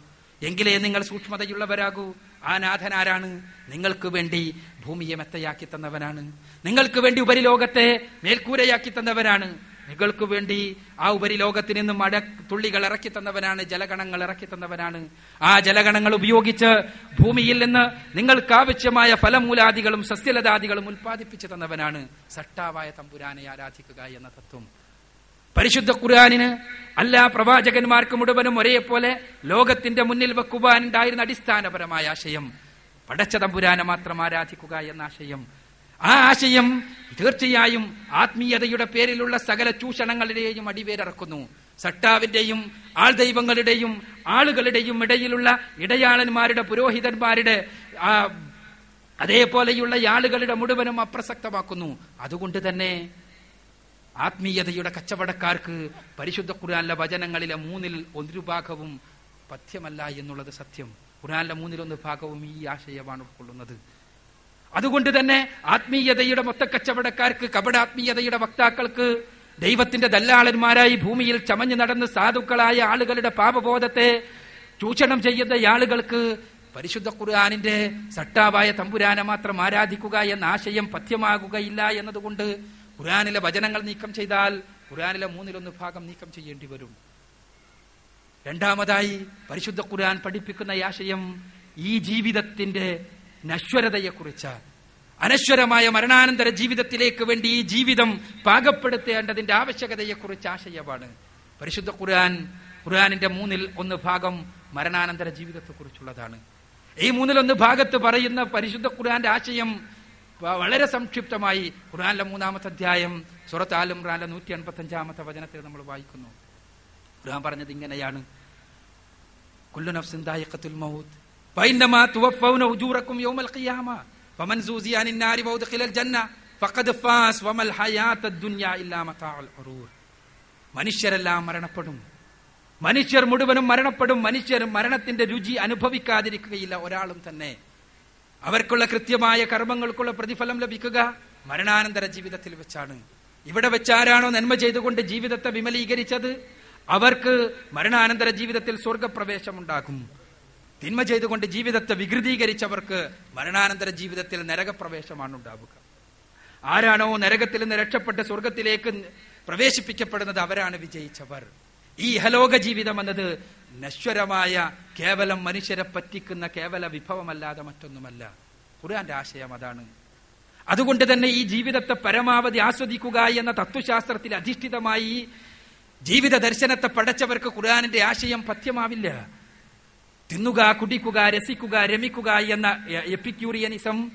എങ്കിലേ നിങ്ങൾ സൂക്ഷ്മതയുള്ളവരാകൂ ആ നാഥൻ ആരാണ് നിങ്ങൾക്ക് വേണ്ടി ഭൂമിയെ മെത്തയാക്കി തന്നവനാണ് നിങ്ങൾക്ക് വേണ്ടി ഉപരിലോകത്തെ മേൽക്കൂരയാക്കി തന്നവനാണ് നിങ്ങൾക്ക് വേണ്ടി ആ ഉപരിലോകത്തിൽ നിന്നും മഴ തുള്ളികൾ ഇറക്കി തന്നവനാണ് ജലഗണങ്ങൾ ഇറക്കി തന്നവനാണ്. ആ ജലഗണങ്ങൾ ഉപയോഗിച്ച് ഭൂമിയിൽ നിന്ന് നിങ്ങൾക്ക് ആവശ്യമായ ഫലമൂലാദികളും സസ്യലതാദികളും ഉൽപ്പാദിപ്പിച്ചു തന്നവനാണ്. സട്ടാവായ തമ്പുരാനെ ആരാധിക്കുക എന്ന തത്വം. പരിശുദ്ധ ഖുർആാനിന് എല്ലാ പ്രവാചകന്മാർക്ക് മുഴുവനും ഒരേപോലെ ലോകത്തിന്റെ മുന്നിൽ വെക്കുവാനുണ്ടായിരുന്ന അടിസ്ഥാനപരമായ ആശയം. പടച്ച തമ്പുരാനെ മാത്രം ആരാധിക്കുക എന്ന ആശയം. ആ ആശയം തീർച്ചയായും ആത്മീയതയുടെ പേരിലുള്ള സകല ചൂഷണങ്ങളുടെയും അടിവേരറക്കുന്നു. സട്ടാവിന്റെയും ആൾ ദൈവങ്ങളുടെയും ആളുകളുടെയും ഇടയിലുള്ള ഇടയാളന്മാരുടെ പുരോഹിതന്മാരുടെ അതേപോലെയുള്ള ആളുകളുടെ മുഴുവനും അപ്രസക്തമാക്കുന്നു. അതുകൊണ്ട് തന്നെ ആത്മീയതയുടെ കച്ചവടക്കാർക്ക് പരിശുദ്ധ ഖുർആനിലെ വചനങ്ങളിലെ മൂന്നിൽ ഒരു ഭാഗവും പഥ്യമല്ല എന്നുള്ളത് സത്യം. ഖുർആനിലെ മൂന്നിലൊന്ന് ഭാഗവും ഈ ആശയമാണ് ഉൾക്കൊള്ളുന്നത്. അതുകൊണ്ട് തന്നെ ആത്മീയതയുടെ മൊത്ത കച്ചവടക്കാർക്ക് കപടാത്മീയതയുടെ വക്താക്കൾക്ക് ദൈവത്തിന്റെ ദല്ലാളന്മാരായി ഭൂമിയിൽ ചമഞ്ഞു നടന്ന് സാധുക്കളായ ആളുകളുടെ പാപബോധത്തെ ചൂഷണം ചെയ്യുന്ന ആളുകൾക്ക് പരിശുദ്ധ ഖുർആാനിന്റെ സട്ടാവായ തമ്പുരാനെ മാത്രം ആരാധിക്കുക എന്ന ആശയം പഥ്യമാകുകയില്ല എന്നതുകൊണ്ട് ഖുർആാനിലെ വചനങ്ങൾ നീക്കം ചെയ്താൽ ഖുർആാനിലെ മൂന്നിലൊന്ന് ഭാഗം നീക്കം ചെയ്യേണ്ടി വരും. രണ്ടാമതായി പരിശുദ്ധ ഖുർആൻ പഠിപ്പിക്കുന്ന ആശയം ഈ ജീവിതത്തിന്റെ നശ്വരതയെക്കുറിച്ച്. അനശ്വരമായ മരണാനന്തര ജീവിതത്തിലേക്ക് വേണ്ടി ഈ ജീവിതം പാകപ്പെടുത്തേണ്ടതിന്റെ ആവശ്യകതയെക്കുറിച്ച് ആശയമാണ്. പരിശുദ്ധ ഖുർആൻ ഖുർആാനിന്റെ മൂന്നിൽ ഒന്ന് ഭാഗം മരണാനന്തര ജീവിതത്തെക്കുറിച്ചുള്ളതാണ്. ഈ മൂന്നിൽ ഒന്ന് ഭാഗത്ത് പറയുന്ന പരിശുദ്ധ ഖുർആന്റെ ആശയം വളരെ സംക്ഷിപ്തമായി ഖുർആാനിലെ മൂന്നാമത്തെ അധ്യായം സുറത്ത് ആലുംറാന്റെ നൂറ്റി എൺപത്തി അഞ്ചാമത്തെ വചനത്തിൽ നമ്മൾ വായിക്കുന്നു. ഖുർആൻ പറഞ്ഞത് ഇങ്ങനെയാണ്. കുല്ലു നഫ്സിൻ ദായിഖത്തുൽ മൗത്ത് ഫൈന്നമാ തുവഫൗന أجوركم യൗമൽ ഖിയാമ ഫമൻ زوزي عن النار وأدخل ജന്ന ഫഖദ് فاز വമൽ الحياة الدنيا ഇല്ലാ متاع الغرور മനുഷ്യരെല്ലാം മരണപ്പെടും. മനുഷ്യർ മുഴുവനും മരണപ്പെടും. മനുഷ്യർ മരണത്തിന്റെ രുചി അനുഭവിക്കാതിരിക്കുകയില്ല ഒരാളും തന്നെ. അവർക്കുള്ള കൃത്യമായ കർമ്മങ്ങൾക്കുള്ള പ്രതിഫലം ലഭിക്കുക മരണാനന്തര ജീവിതത്തിൽ വെച്ചാണ്. ഇവിടെ വെച്ചാരാണോ നന്മ ചെയ്തുകൊണ്ട് ജീവിതത്തെ വിമലീകരിച്ചത്? അവർക്ക് മരണാനന്തര ജീവിതത്തിൽ സ്വർഗപ്രവേശമുണ്ടാകും തിന്മ ചെയ്തുകൊണ്ട് ജീവിതത്തെ വികൃതീകരിച്ചവർക്ക് മരണാനന്തര ജീവിതത്തിൽ നരകപ്രവേശമാണ് ഉണ്ടാവുക. ആരാണോ നരകത്തിൽ നിന്ന് രക്ഷപ്പെട്ട് സ്വർഗത്തിലേക്ക് പ്രവേശിപ്പിക്കപ്പെടുന്നത് അവരാണ് വിജയിച്ചവർ. ഈ ഹലോക ജീവിതം എന്നത് നശ്വരമായ കേവലം മനുഷ്യരെ പറ്റിക്കുന്ന കേവല വിഭവമല്ലാതെ മറ്റൊന്നുമല്ല. ഖുർആന്റെ ആശയം അതാണ്. അതുകൊണ്ട് തന്നെ ഈ ജീവിതത്തെ പരമാവധി ആസ്വദിക്കുക എന്ന തത്വശാസ്ത്രത്തിൽ അധിഷ്ഠിതമായി ജീവിത ദർശനത്തെ പടച്ചവർക്ക് ഖുർആനിന്റെ ആശയം പഥ്യമാവില്ല. തിന്നുക കുടിക്കുക രസിക്കുക രമിക്കുക എന്ന എപ്പിക്യൂറിയനിസം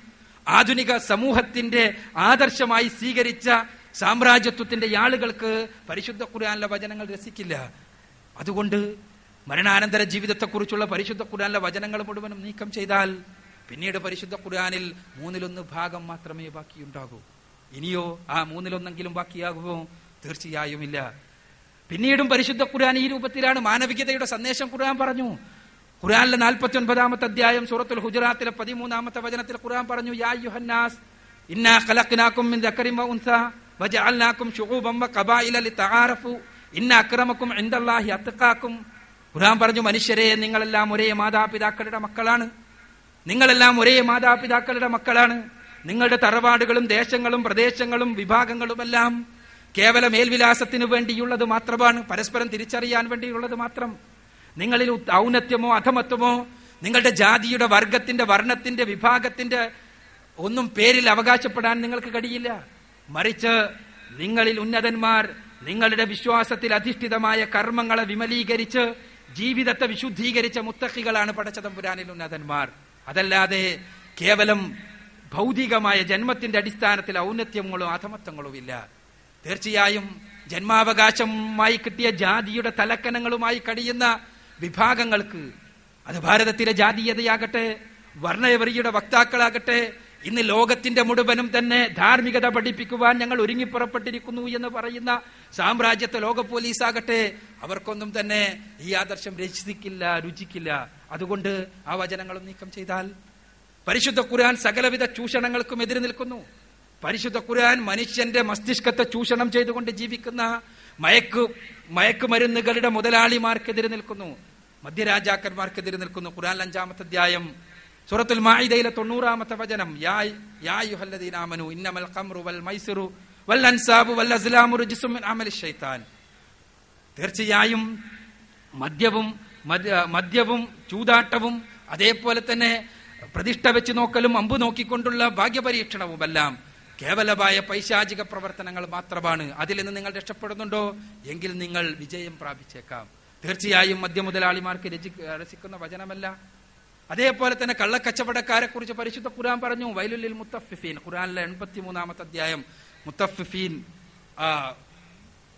ആധുനിക സമൂഹത്തിന്റെ ആദർശമായി സ്വീകരിച്ച സാമ്രാജ്യത്വത്തിന്റെ ആളുകൾക്ക് പരിശുദ്ധ ഖുർആനിലെ വചനങ്ങൾ രസിക്കില്ല. അതുകൊണ്ട് മരണാനന്തര ജീവിതത്തെക്കുറിച്ചുള്ള പരിശുദ്ധ ഖുർആനിലെ വചനങ്ങൾ മുഴുവനും നീക്കം ചെയ്താൽ പിന്നീട് പരിശുദ്ധ ഖുർആനിൽ മൂന്നിലൊന്ന് ഭാഗം മാത്രമേ ബാക്കിയുണ്ടാകൂ. ഇനിയോ ആ മൂന്നിലൊന്നെങ്കിലും ബാക്കിയാകുമോ? തീർച്ചയായും ഇല്ല പിന്നീടും പരിശുദ്ധ ഖുർആൻ ഈ രൂപത്തിലാണ് മാനവികതയുടെ സന്ദേശം ഖുർആൻ പറഞ്ഞു. ഖുർആനിലെ നാൽപ്പത്തി ഒൻപതാമത്തെ അധ്യായം സൂറത്തുൽ ഹുജറാത്തിലെ പതിമൂന്നാമത്തെ വചനത്തിൽ ഖുർആൻ പറഞ്ഞു യാ ഇന്നാ മിൻ ഇൻദല്ലാഹി ഖുർആൻ പറഞ്ഞു മനുഷ്യരെ നിങ്ങളെല്ലാം ഒരേ മാതാപിതാക്കളുടെ മക്കളാണ്. നിങ്ങളെല്ലാം ഒരേ മാതാപിതാക്കളുടെ മക്കളാണ്. നിങ്ങളുടെ തറവാടുകളും ദേശങ്ങളും പ്രദേശങ്ങളും വിഭാഗങ്ങളുമെല്ലാം കേവല മേൽവിലാസത്തിന് വേണ്ടിയുള്ളത് മാത്രമാണ്. പരസ്പരം തിരിച്ചറിയാൻ വേണ്ടിയുള്ളത് മാത്രം. നിങ്ങളിൽ ഔന്നത്യമോ അധമത്വമോ നിങ്ങളുടെ ജാതിയുടെ വർഗത്തിന്റെ വർണത്തിന്റെ വിഭാഗത്തിന്റെ ഒന്നും പേരിൽ അവകാശപ്പെടാൻ നിങ്ങൾക്ക് കഴിയില്ല. മറിച്ച് നിങ്ങളിൽ ഉന്നതന്മാർ നിങ്ങളുടെ വിശ്വാസത്തിൽ അധിഷ്ഠിതമായ കർമ്മങ്ങളെ വിമലീകരിച്ച് ജീവിതത്തെ വിശുദ്ധീകരിച്ച മുത്തക്കികളാണ് പടച്ചതമ്പുരാനിൽ ഉന്നതന്മാർ. അതല്ലാതെ കേവലം ഭൗതികമായ ജന്മത്തിന്റെ അടിസ്ഥാനത്തിൽ ഔന്നത്യങ്ങളോ അധമത്വങ്ങളോ ഇല്ല. തീർച്ചയായും ജന്മാവകാശമായി കിട്ടിയ ജാതിയുടെ തലക്കനങ്ങളുമായി കഴിയുന്ന വിഭാഗങ്ങൾക്ക് അത് ഭാരതത്തിലെ ജാതീയതയാകട്ടെ വർണയവരിയുടെ വക്താക്കളാകട്ടെ ഇന്ന് ലോകത്തിന്റെ മുഴുവനും തന്നെ ധാർമ്മികത പഠിപ്പിക്കുവാൻ ഞങ്ങൾ ഒരുങ്ങിപ്പുറപ്പെട്ടിരിക്കുന്നു എന്ന് പറയുന്ന സാമ്രാജ്യത്തെ ലോക പോലീസ് ആകട്ടെ അവർക്കൊന്നും തന്നെ ഈ ആദർശം രചിക്കില്ല രുചിക്കില്ല. അതുകൊണ്ട് ആ വചനങ്ങളും നീക്കം ചെയ്താൽ പരിശുദ്ധ ഖുർആൻ സകലവിധ ചൂഷണങ്ങൾക്കും എതിര് നിൽക്കുന്നു. പരിശുദ്ധ ഖുർആൻ മനുഷ്യന്റെ മസ്തിഷ്കത്തെ ചൂഷണം ചെയ്തുകൊണ്ട് ജീവിക്കുന്ന മയക്കു മയക്കുമരുന്നുകളുടെ മുതലാളിമാർക്കെതിരെ നിൽക്കുന്നു. മധ്യരാജാക്കന്മാർക്കെതിരെ നിൽക്കുന്നു. ഖുർആൻ അഞ്ചാമത്തെ അധ്യായം സൂറത്തുൽ മാഇദയിലെ തൊണ്ണൂറാമത്തെ വചനം. യാ യാ യുഹല്ലദീനാമനു ഇന്നമൽ ഖംറു വൽ മൈസിറു വൽ അൻസാബു വൽ അസ്ലാമു റിജ്സും മിൻ അമലി ശൈത്താൻ. തീർച്ചയായും മദ്യവും മദ്യ- മദ്യവും ചൂതാട്ടവും അതേപോലെ തന്നെ പ്രതിഷ്ഠ വെച്ച് നോക്കലും അമ്പു നോക്കിക്കൊണ്ടുള്ള ഭാഗ്യപരീക്ഷണവുമെല്ലാം കേവലമായ പൈശാചിക പ്രവർത്തനങ്ങൾ മാത്രമാണ്. അതിൽ നിന്ന് നിങ്ങൾ രക്ഷപ്പെടുന്നുണ്ടോ? എങ്കിൽ നിങ്ങൾ വിജയം പ്രാപിച്ചേക്കാം. തീർച്ചയായും മദ്യമുതലാളിമാർക്ക് രചി രസിക്കുന്ന വചനമല്ല. അതേപോലെ തന്നെ കള്ളക്കച്ചവടക്കാരെ കുറിച്ച് പരിശുദ്ധ ഖുരാൻ പറഞ്ഞു. വൈലുല്ലിൽ മുത്തഫിഫീൻ. ഖുറാനിലെ എൺപത്തി മൂന്നാമത്തെ അധ്യായം മുത്തഫിഫീൻ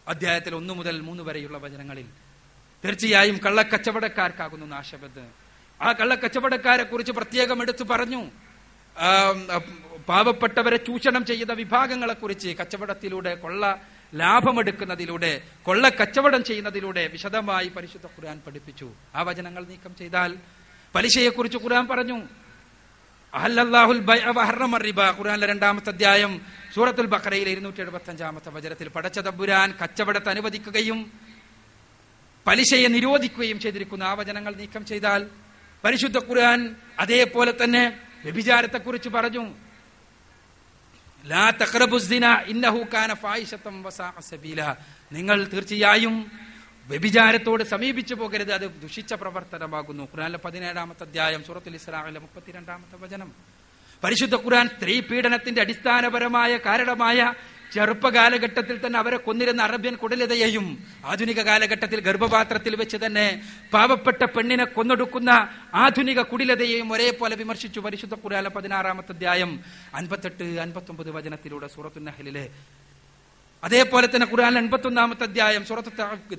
അധ്യായത്തിൽ ഒന്നു മുതൽ മൂന്ന് വരെയുള്ള വചനങ്ങളിൽ. തീർച്ചയായും കള്ളക്കച്ചവടക്കാർക്കാകുന്നു നാശമെന്ന് ആ കള്ളക്കച്ചവടക്കാരെ കുറിച്ച് പ്രത്യേകം എടുത്തു പറഞ്ഞു. പാവപ്പെട്ടവരെ ചൂഷണം ചെയ്ത വിഭാഗങ്ങളെ കുറിച്ച് കച്ചവടത്തിലൂടെ കൊള്ള ലാഭമെടുക്കുന്നതിലൂടെ കൊള്ള കച്ചവടം ചെയ്യുന്നതിലൂടെ വിശദമായി പരിശുദ്ധ ഖുർആൻ പഠിപ്പിച്ചു. ആ വചനങ്ങൾ നീക്കം ചെയ്താൽ പലിശയെക്കുറിച്ച് ഖുർആൻ പറഞ്ഞു. റിബ. ഖുർആനിലെ രണ്ടാമത്തെ അധ്യായം സൂറത്തുൽ ബഖറയിലെ ഇരുന്നൂറ്റി എഴുപത്തി അഞ്ചാമത്തെ വചനത്തിൽ പടച്ച കച്ചവടത്തെ അനുവദിക്കുകയും പലിശയെ നിരോധിക്കുകയും ചെയ്തിരിക്കുന്ന. ആ വചനങ്ങൾ നീക്കം ചെയ്താൽ പരിശുദ്ധ ഖുർആൻ അതേപോലെ തന്നെ വ്യഭിചാരത്തെക്കുറിച്ച് പറഞ്ഞു. നിങ്ങൾ തീർച്ചയായും വ്യഭിചാരത്തോട് സമീപിച്ചു പോകരുത്. അത് ദുഷിച്ച പ്രവർത്തനമാകുന്നു. ഖുറാനിലെ പതിനേഴാമത്തെ അധ്യായം സൂറത്തുൽ ഇസ്ലാമിലെ മുപ്പത്തിരണ്ടാമത്തെ വചനം. പരിശുദ്ധ ഖുർആൻ സ്ത്രീ പീഡനത്തിന്റെ അടിസ്ഥാനപരമായ കാരണമായ ചെറുപ്പ കാലഘട്ടത്തിൽ തന്നെ അവരെ കൊന്നിരുന്ന അറബ്യൻ കുടലിതയെയും ആധുനിക കാലഘട്ടത്തിൽ ഗർഭപാത്രത്തിൽ വെച്ച് തന്നെ പാവപ്പെട്ട പെണ്ണിനെ കൊന്നൊടുക്കുന്ന ആധുനിക കുടിലതയെയും ഒരേപോലെ വിമർശിച്ചു പരിശുദ്ധ ഖുർആനിലെ പതിനാറാമത്തെ അധ്യായം അൻപത്തെട്ട് അൻപത്തൊമ്പത് വചനത്തിലൂടെ സൂറത്തു നഹലിലെ. അതേപോലെ തന്നെ ഖുർആൻ എൺപത്തൊന്നാമത്തെ അധ്യായം സൂറത്ത്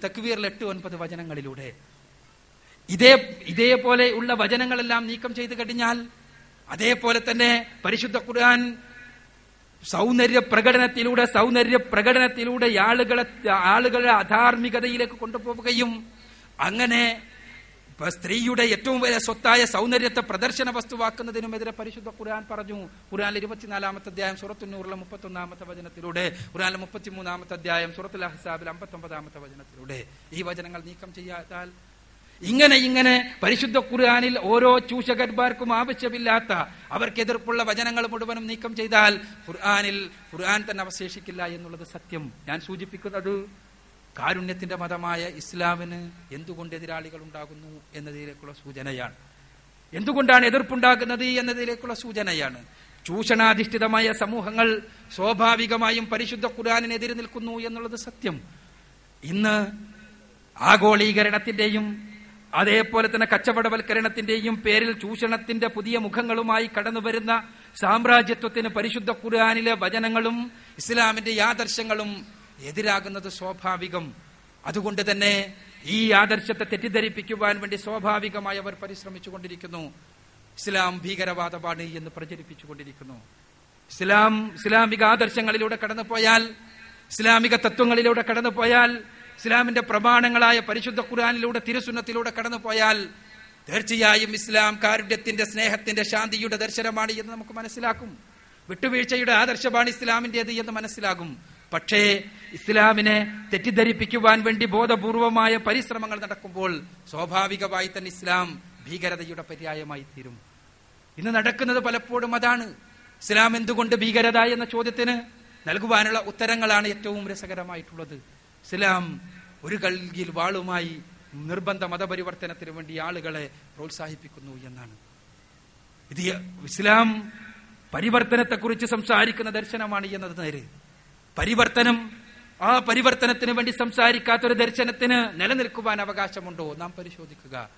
തക്വീറിൽ എട്ട് ഒൻപത് വചനങ്ങളിലൂടെ. ഇതേ ഇതേപോലെ ഉള്ള വചനങ്ങളെല്ലാം നീക്കം ചെയ്തു കഴിഞ്ഞാൽ അതേപോലെ തന്നെ പരിശുദ്ധ ഖുർആൻ സൗന്ദര്യ പ്രകടനത്തിലൂടെ സൗന്ദര്യ പ്രകടനത്തിലൂടെ ആളുകളെ ആളുകളെ അധാർമികതയിലേക്ക് കൊണ്ടുപോവുകയും അങ്ങനെ സ്ത്രീയുടെ ഏറ്റവും വലിയ സ്വത്തായ സൗന്ദര്യത്തെ പ്രദർശന വസ്തുവാക്കുന്നതിനുമെതിരെ പരിശുദ്ധ ഖുർആൻ പറഞ്ഞു. ഖുർആൻ ഇരുപത്തിനാലാമത്തെ അധ്യായം സൂറത്തുന്നൂറിലെ മുപ്പത്തൊന്നാമത്തെ വചനത്തിലൂടെ ഖുർആനിലെ മുപ്പത്തിമൂന്നാമത്തെ അധ്യായം സൂറത്തുൽ അഹ്സാബിൽ അമ്പത്തൊമ്പതാമത്തെ വചനത്തിലൂടെ ഈ വചനങ്ങൾ നീക്കം ചെയ്യാത്താൽ ഇങ്ങനെ ഇങ്ങനെ പരിശുദ്ധ ഖുർആനിൽ ഓരോ ചൂഷകന്മാർക്കും ആവശ്യമില്ലാത്ത അവർക്ക് എതിർപ്പുള്ള വചനങ്ങൾ മുഴുവനും നീക്കം ചെയ്താൽ ഖുർആാനിൽ ഖുർആൻ തന്നെ അവശേഷിക്കില്ല എന്നുള്ളത് സത്യം. ഞാൻ സൂചിപ്പിക്കുന്നത് കാരുണ്യത്തിന്റെ മതമായ ഇസ്ലാമിന് എന്തുകൊണ്ട് എതിരാളികൾ ഉണ്ടാകുന്നു എന്നതിലേക്കുള്ള സൂചനയാണ്. എന്തുകൊണ്ടാണ് എതിർപ്പുണ്ടാകുന്നത് എന്നതിലേക്കുള്ള സൂചനയാണ്. ചൂഷണാധിഷ്ഠിതമായ സമൂഹങ്ങൾ സ്വാഭാവികമായും പരിശുദ്ധ ഖുർആാനിനെതിരെ നിൽക്കുന്നു എന്നുള്ളത് സത്യം. ഇന്ന് ആഗോളീകരണത്തിന്റെയും അതേപോലെ തന്നെ കച്ചവടവൽക്കരണത്തിന്റെയും പേരിൽ ചൂഷണത്തിന്റെ പുതിയ മുഖങ്ങളുമായി കടന്നുവരുന്ന സാമ്രാജ്യത്വത്തിന് പരിശുദ്ധ ഖുർആാനിലെ വചനങ്ങളും ഇസ്ലാമിന്റെ ആദർശങ്ങളും എതിരാകുന്നത് സ്വാഭാവികം. അതുകൊണ്ട് തന്നെ ഈ ആദർശത്തെ തെറ്റിദ്ധരിപ്പിക്കുവാൻ വേണ്ടി സ്വാഭാവികമായി അവർ പരിശ്രമിച്ചുകൊണ്ടിരിക്കുന്നു. ഇസ്ലാം ഭീകരവാദമാണ് എന്ന് പ്രചരിപ്പിച്ചുകൊണ്ടിരിക്കുന്നു. ഇസ്ലാം ഇസ്ലാമിക ആദർശങ്ങളിലൂടെ കടന്നുപോയാൽ ഇസ്ലാമിക തത്വങ്ങളിലൂടെ കടന്നുപോയാൽ ഇസ്ലാമിന്റെ പ്രമാണങ്ങളായ പരിശുദ്ധ ഖുർആാനിലൂടെ തിരുസുന്നത്തിലൂടെ കടന്നുപോയാൽ തീർച്ചയായും ഇസ്ലാം കാരുണ്യത്തിന്റെ സ്നേഹത്തിന്റെ ശാന്തിയുടെ ദർശനമാണ് എന്ന് നമുക്ക് മനസ്സിലാക്കും. വിട്ടുവീഴ്ചയുടെ ആദർശമാണ് ഇസ്ലാമിന്റേത് എന്ന് മനസ്സിലാകും. പക്ഷേ ഇസ്ലാമിനെ തെറ്റിദ്ധരിപ്പിക്കുവാൻ വേണ്ടി ബോധപൂർവമായ പരിശ്രമങ്ങൾ നടക്കുമ്പോൾ സ്വാഭാവികമായി തന്നെ ഇസ്ലാം ഭീകരതയുടെ പര്യായമായി തീരും. ഇന്ന് നടക്കുന്നത് പലപ്പോഴും അതാണ്. ഇസ്ലാം എന്തുകൊണ്ട് ഭീകരത എന്ന ചോദ്യത്തിന് നൽകുവാനുള്ള ഉത്തരങ്ങളാണ് ഏറ്റവും രസകരമായിട്ടുള്ളത്. ഇസ്ലാം ഒരു കൽകിൽ വാളുമായി നിർബന്ധ മതപരിവർത്തനത്തിന് വേണ്ടി ആളുകളെ പ്രോത്സാഹിപ്പിക്കുന്നു എന്നാണ്. ഇത് ഇസ്ലാം പരിവർത്തനത്തെക്കുറിച്ച് സംസാരിക്കുന്ന ദർശനമാണ് എന്നത് നേര്. പരിവർത്തനം ആ പരിവർത്തനത്തിന് വേണ്ടി സംസാരിക്കാത്തൊരു ദർശനത്തിന് നിലനിൽക്കുവാൻ അവകാശമുണ്ടോ? നാം പരിശോധിക്കുക.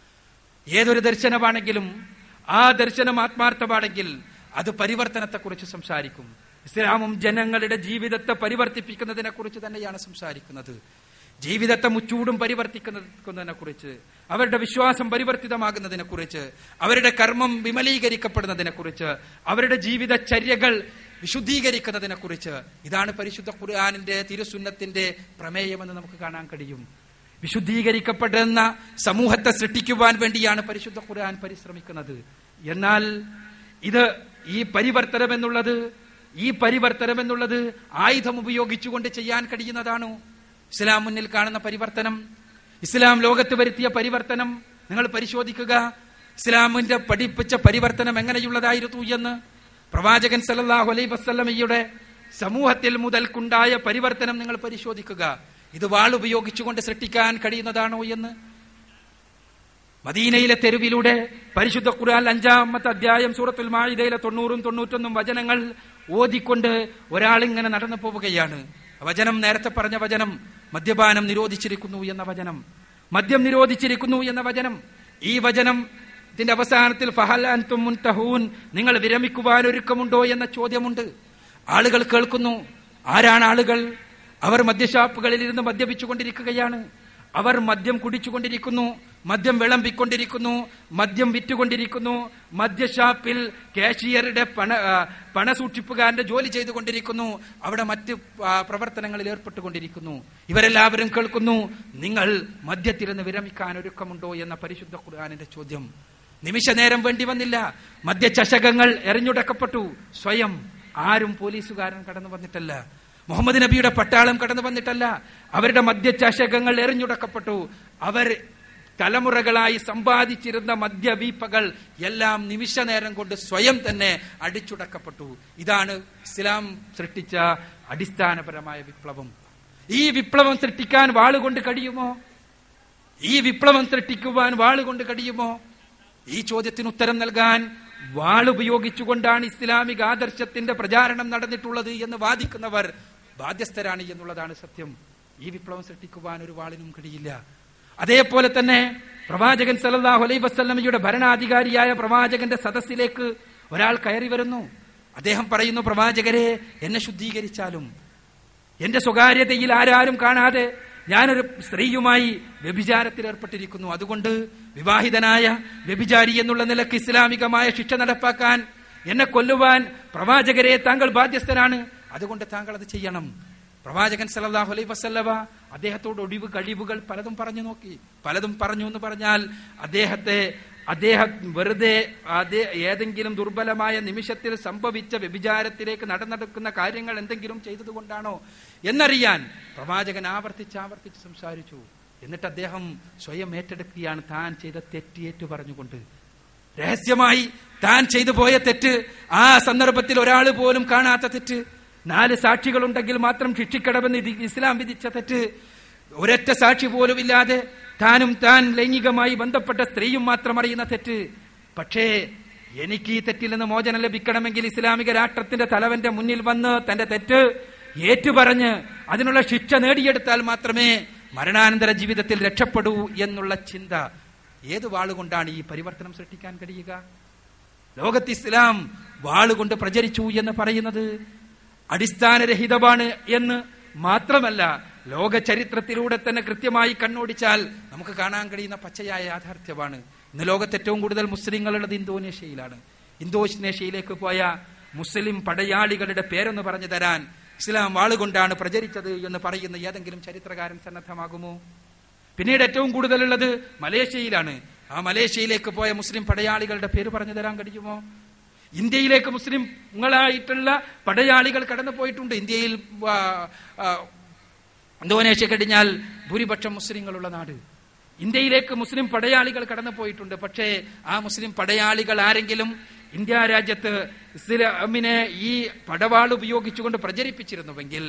ഏതൊരു ദർശനമാണെങ്കിലും ആ ദർശനം ആത്മാർത്ഥമാണെങ്കിൽ അത് പരിവർത്തനത്തെക്കുറിച്ച് സംസാരിക്കും. ഇസ്ലാമും ജനങ്ങളുടെ ജീവിതത്തെ പരിവർത്തിപ്പിക്കുന്നതിനെ കുറിച്ച് തന്നെയാണ് സംസാരിക്കുന്നത്. ജീവിതത്തെ മുച്ചൂടും പരിവർത്തിക്കുന്നതിനെ കുറിച്ച് അവരുടെ വിശ്വാസം പരിവർത്തിതമാകുന്നതിനെ കുറിച്ച് അവരുടെ കർമ്മം വിമലീകരിക്കപ്പെടുന്നതിനെ കുറിച്ച് അവരുടെ ജീവിതചര്യകൾ വിശുദ്ധീകരിക്കുന്നതിനെ കുറിച്ച് ഇതാണ് പരിശുദ്ധ ഖുർആാനിന്റെ തിരുസുന്നത്തിന്റെ പ്രമേയമെന്ന് നമുക്ക് കാണാൻ കഴിയും. വിശുദ്ധീകരിക്കപ്പെടുന്ന സമൂഹത്തെ സൃഷ്ടിക്കുവാൻ വേണ്ടിയാണ് പരിശുദ്ധ ഖുർആൻ പരിശ്രമിക്കുന്നത്. എന്നാൽ ഇത് ഈ പരിവർത്തനം എന്നുള്ളത് ഈ പരിവർത്തനം എന്നുള്ളത് ആയുധം ഉപയോഗിച്ചുകൊണ്ട് ചെയ്യാൻ കഴിയുന്നതാണോ. ഇസ്ലാം മുന്നിൽ കാണുന്ന പരിവർത്തനം ഇസ്ലാം ലോകത്ത് വരുത്തിയ പരിവർത്തനം നിങ്ങൾ പരിശോധിക്കുക. ഇസ്ലാമിന്റെ പഠിപ്പിച്ച പരിവർത്തനം എങ്ങനെയുള്ളതായിരുന്നു എന്ന് പ്രവാചകൻ സല്ലല്ലാഹു അലൈ വസല്ലമയുടെ സമൂഹത്തിൽ മുതൽക്കുണ്ടായ പരിവർത്തനം നിങ്ങൾ പരിശോധിക്കുക. ഇത് വാൾ ഉപയോഗിച്ചുകൊണ്ട് സൃഷ്ടിക്കാൻ കഴിയുന്നതാണോ എന്ന്. മദീനയിലെ തെരുവിലൂടെ പരിശുദ്ധ ഖുർആൻ അഞ്ചാമത്തെ അധ്യായം സൂറത്തുൽ മാഇദയിലെ തൊണ്ണൂറും തൊണ്ണൂറ്റൊന്നും വചനങ്ങൾ ഓതിക്കൊണ്ട് ഒരാളിങ്ങനെ നടന്നു പോവുകയാണ്. വചനം നേരത്തെ പറഞ്ഞ വചനം മദ്യപാനം നിരോധിച്ചിരിക്കുന്നു എന്ന വചനം. മദ്യം നിരോധിച്ചിരിക്കുന്നു എന്ന വചനം. ഈ വചനം ഇതിന്റെ അവസാനത്തിൽ നിങ്ങൾ വിരമിക്കുവാൻ ഒരുക്കമുണ്ടോ എന്ന ചോദ്യമുണ്ട്. ആളുകൾ കേൾക്കുന്നു. ആരാണ് ആളുകൾ? അവർ മദ്യഷാപ്പുകളിൽ ഇരുന്ന് മദ്യപിച്ചുകൊണ്ടിരിക്കുകയാണ്. അവർ മദ്യം കുടിച്ചുകൊണ്ടിരിക്കുന്നു. മദ്യം വിളമ്പിക്കൊണ്ടിരിക്കുന്നു മദ്യം വിറ്റുകൊണ്ടിരിക്കുന്നു മദ്യഷാപ്പിൽ കാഷ്യറുടെ പണ പണസൂക്ഷിപ്പുകാരന്റെ ജോലി ചെയ്തുകൊണ്ടിരിക്കുന്നു അവിടെ മറ്റ് പ്രവർത്തനങ്ങളിൽ ഏർപ്പെട്ടുകൊണ്ടിരിക്കുന്നു. ഇവരെല്ലാവരും കേൾക്കുന്നു നിങ്ങൾ മദ്യത്തിൽ നിന്ന് വിരമിക്കാൻ ഒരുക്കമുണ്ടോ? എന്ന പരിശുദ്ധ ഖുർആാനിന്റെ ചോദ്യം. നിമിഷ നേരം വേണ്ടി വന്നില്ല. മദ്യചഷകങ്ങൾ എറിഞ്ഞുടക്കപ്പെട്ടു. സ്വയം ആരും പോലീസുകാരൻ കടന്നു വന്നിട്ടല്ല. മുഹമ്മദ് നബിയുടെ പട്ടാളം കടന്നു വന്നിട്ടല്ല. അവരുടെ മദ്യചഷകങ്ങൾ എറിഞ്ഞുടക്കപ്പെട്ടു. അവർ തലമുറകളായി സമ്പാദിച്ചിരുന്ന മദ്യവീപ്പകൾ എല്ലാം നിമിഷ നേരം കൊണ്ട് സ്വയം തന്നെ അടിച്ചുടക്കപ്പെട്ടു. ഇതാണ് ഇസ്ലാം സൃഷ്ടിച്ച അടിസ്ഥാനപരമായ വിപ്ലവം. ഈ വിപ്ലവം സൃഷ്ടിക്കാൻ വാളുകൊണ്ട് കഴിയുമോ? ഈ വിപ്ലവം സൃഷ്ടിക്കുവാൻ വാളുകൊണ്ട് കഴിയുമോ? ഈ ചോദ്യത്തിന് ഉത്തരം നൽകാൻ വാളുപയോഗിച്ചുകൊണ്ടാണ് ഇസ്ലാമിക ആദർശത്തിന്റെ പ്രചാരണം നടന്നിട്ടുള്ളത് എന്ന് വാദിക്കുന്നവർ ബാധ്യസ്ഥരാണ് എന്നുള്ളതാണ് സത്യം. ഈ വിപ്ലവം സൃഷ്ടിക്കുവാൻ ഒരു വാളിനും കഴിയില്ല. അതേപോലെ തന്നെ പ്രവാചകൻ സല്ലല്ലാഹു അലൈഹി വസല്ലമയുടെ ഭരണാധികാരിയായ പ്രവാചകന്റെ സദസ്സിലേക്ക് ഒരാൾ കയറി വരുന്നു. അദ്ദേഹം പറയുന്നു പ്രവാചകരെ എന്നെ ശുദ്ധീകരിച്ചാലും എന്റെ സ്വകാര്യതയിൽ ആരാരും കാണാതെ ഞാനൊരു സ്ത്രീയുമായി വ്യഭിചാരത്തിൽ ഏർപ്പെട്ടിരിക്കുന്നു. അതുകൊണ്ട് വിവാഹിതനായ വ്യഭിചാരി എന്നുള്ള നിലയ്ക്ക് ഇസ്ലാമികമായ ശിക്ഷ നടപ്പാക്കാൻ എന്നെ കൊല്ലുവാൻ പ്രവാചകരെ താങ്കൾ ബാധ്യസ്ഥനാണ്. അതുകൊണ്ട് താങ്കൾ അത് ചെയ്യണം. പ്രവാചകൻ സല്ലല്ലാഹു അലൈ വസല്ലവ അദ്ദേഹത്തോട് ഒടിവ് കഴിവുകൾ പലതും പറഞ്ഞു നോക്കി. പലതും പറഞ്ഞു എന്ന് പറഞ്ഞാൽ അദ്ദേഹത്തെ അദ്ദേഹം വെറുതെ ഏതെങ്കിലും ദുർബലമായ നിമിഷത്തിൽ സംഭവിച്ച വ്യഭിചാരത്തിലേക്ക് നടന്നെടുക്കുന്ന കാര്യങ്ങൾ എന്തെങ്കിലും ചെയ്തതുകൊണ്ടാണോ എന്നറിയാൻ പ്രവാചകൻ ആവർത്തിച്ച് ആവർത്തിച്ച് സംസാരിച്ചു. എന്നിട്ട് അദ്ദേഹം സ്വയം ഏറ്റെടുക്കുകയാണ് താൻ ചെയ്ത തെറ്റിയേറ്റു പറഞ്ഞുകൊണ്ട്. രഹസ്യമായി താൻ ചെയ്തു പോയ തെറ്റ് ആ സന്ദർഭത്തിൽ ഒരാൾ പോലും കാണാത്ത തെറ്റ് നാല് സാക്ഷികളുണ്ടെങ്കിൽ മാത്രം ശിക്ഷിക്കണമെന്ന് ഇസ്ലാം വിധിച്ച തെറ്റ്. ഒരൊറ്റ സാക്ഷി പോലും ഇല്ലാതെ താനും താൻ ലൈംഗികമായി ബന്ധപ്പെട്ട സ്ത്രീയും മാത്രം അറിയുന്ന തെറ്റ്. പക്ഷേ എനിക്ക് ഈ തെറ്റിൽ നിന്ന് മോചനം ലഭിക്കണമെങ്കിൽ ഇസ്ലാമിക രാഷ്ട്രത്തിന്റെ തലവന്റെ മുന്നിൽ വന്ന് തന്റെ തെറ്റ് ഏറ്റുപറഞ്ഞ് അതിനുള്ള ശിക്ഷ നേടിയെടുത്താൽ മാത്രമേ മരണാനന്തര ജീവിതത്തിൽ രക്ഷപ്പെടൂ എന്നുള്ള ചിന്ത. ഏത് വാളുകൊണ്ടാണ് ഈ പരിവർത്തനം സൃഷ്ടിക്കാൻ കഴിയുക? ലോകത്ത് ഇസ്ലാം വാളുകൊണ്ട് പ്രചരിച്ചു എന്ന് പറയുന്നത് അടിസ്ഥാനരഹിതമാണ് എന്ന് മാത്രമല്ല ലോക ചരിത്രത്തിലൂടെ തന്നെ കൃത്യമായി കണ്ണോടിച്ചാൽ നമുക്ക് കാണാൻ കഴിയുന്ന പച്ചയായ യാഥാർത്ഥ്യമാണ്. ഇന്ന് ലോകത്ത് ഏറ്റവും കൂടുതൽ മുസ്ലിങ്ങളുള്ളത് ഇന്തോനേഷ്യയിലാണ്. ഇന്തോനേഷ്യയിലേക്ക് പോയ മുസ്ലിം പടയാളികളുടെ പേരൊന്ന് പറഞ്ഞു തരാൻ ഇസ്ലാം വാളുകൊണ്ടാണ് പ്രചരിച്ചത് എന്ന് പറയുന്ന ഏതെങ്കിലും ചരിത്രകാരൻ സന്നദ്ധമാകുമോ? പിന്നീട് ഏറ്റവും കൂടുതലുള്ളത് മലേഷ്യയിലാണ്. ആ മലേഷ്യയിലേക്ക് പോയ മുസ്ലിം പടയാളികളുടെ പേര് പറഞ്ഞു തരാൻ കഴിയുമോ? ഇന്ത്യയിലേക്ക് മുസ്ലിങ്ങളായിട്ടുള്ള പടയാളികൾ കടന്നു പോയിട്ടുണ്ട്. ഇന്ത്യയിൽ ഇന്തോനേഷ്യ കഴിഞ്ഞാൽ ഭൂരിപക്ഷം മുസ്ലിങ്ങളുള്ള നാട്. ഇന്ത്യയിലേക്ക് മുസ്ലിം പടയാളികൾ കടന്നു പോയിട്ടുണ്ട്. പക്ഷേ ആ മുസ്ലിം പടയാളികൾ ആരെങ്കിലും ഇന്ത്യ രാജ്യത്ത് ഇസ്ലാമിനെ ഈ പടവാൾ ഉപയോഗിച്ചുകൊണ്ട് പ്രചരിപ്പിച്ചിരുന്നുവെങ്കിൽ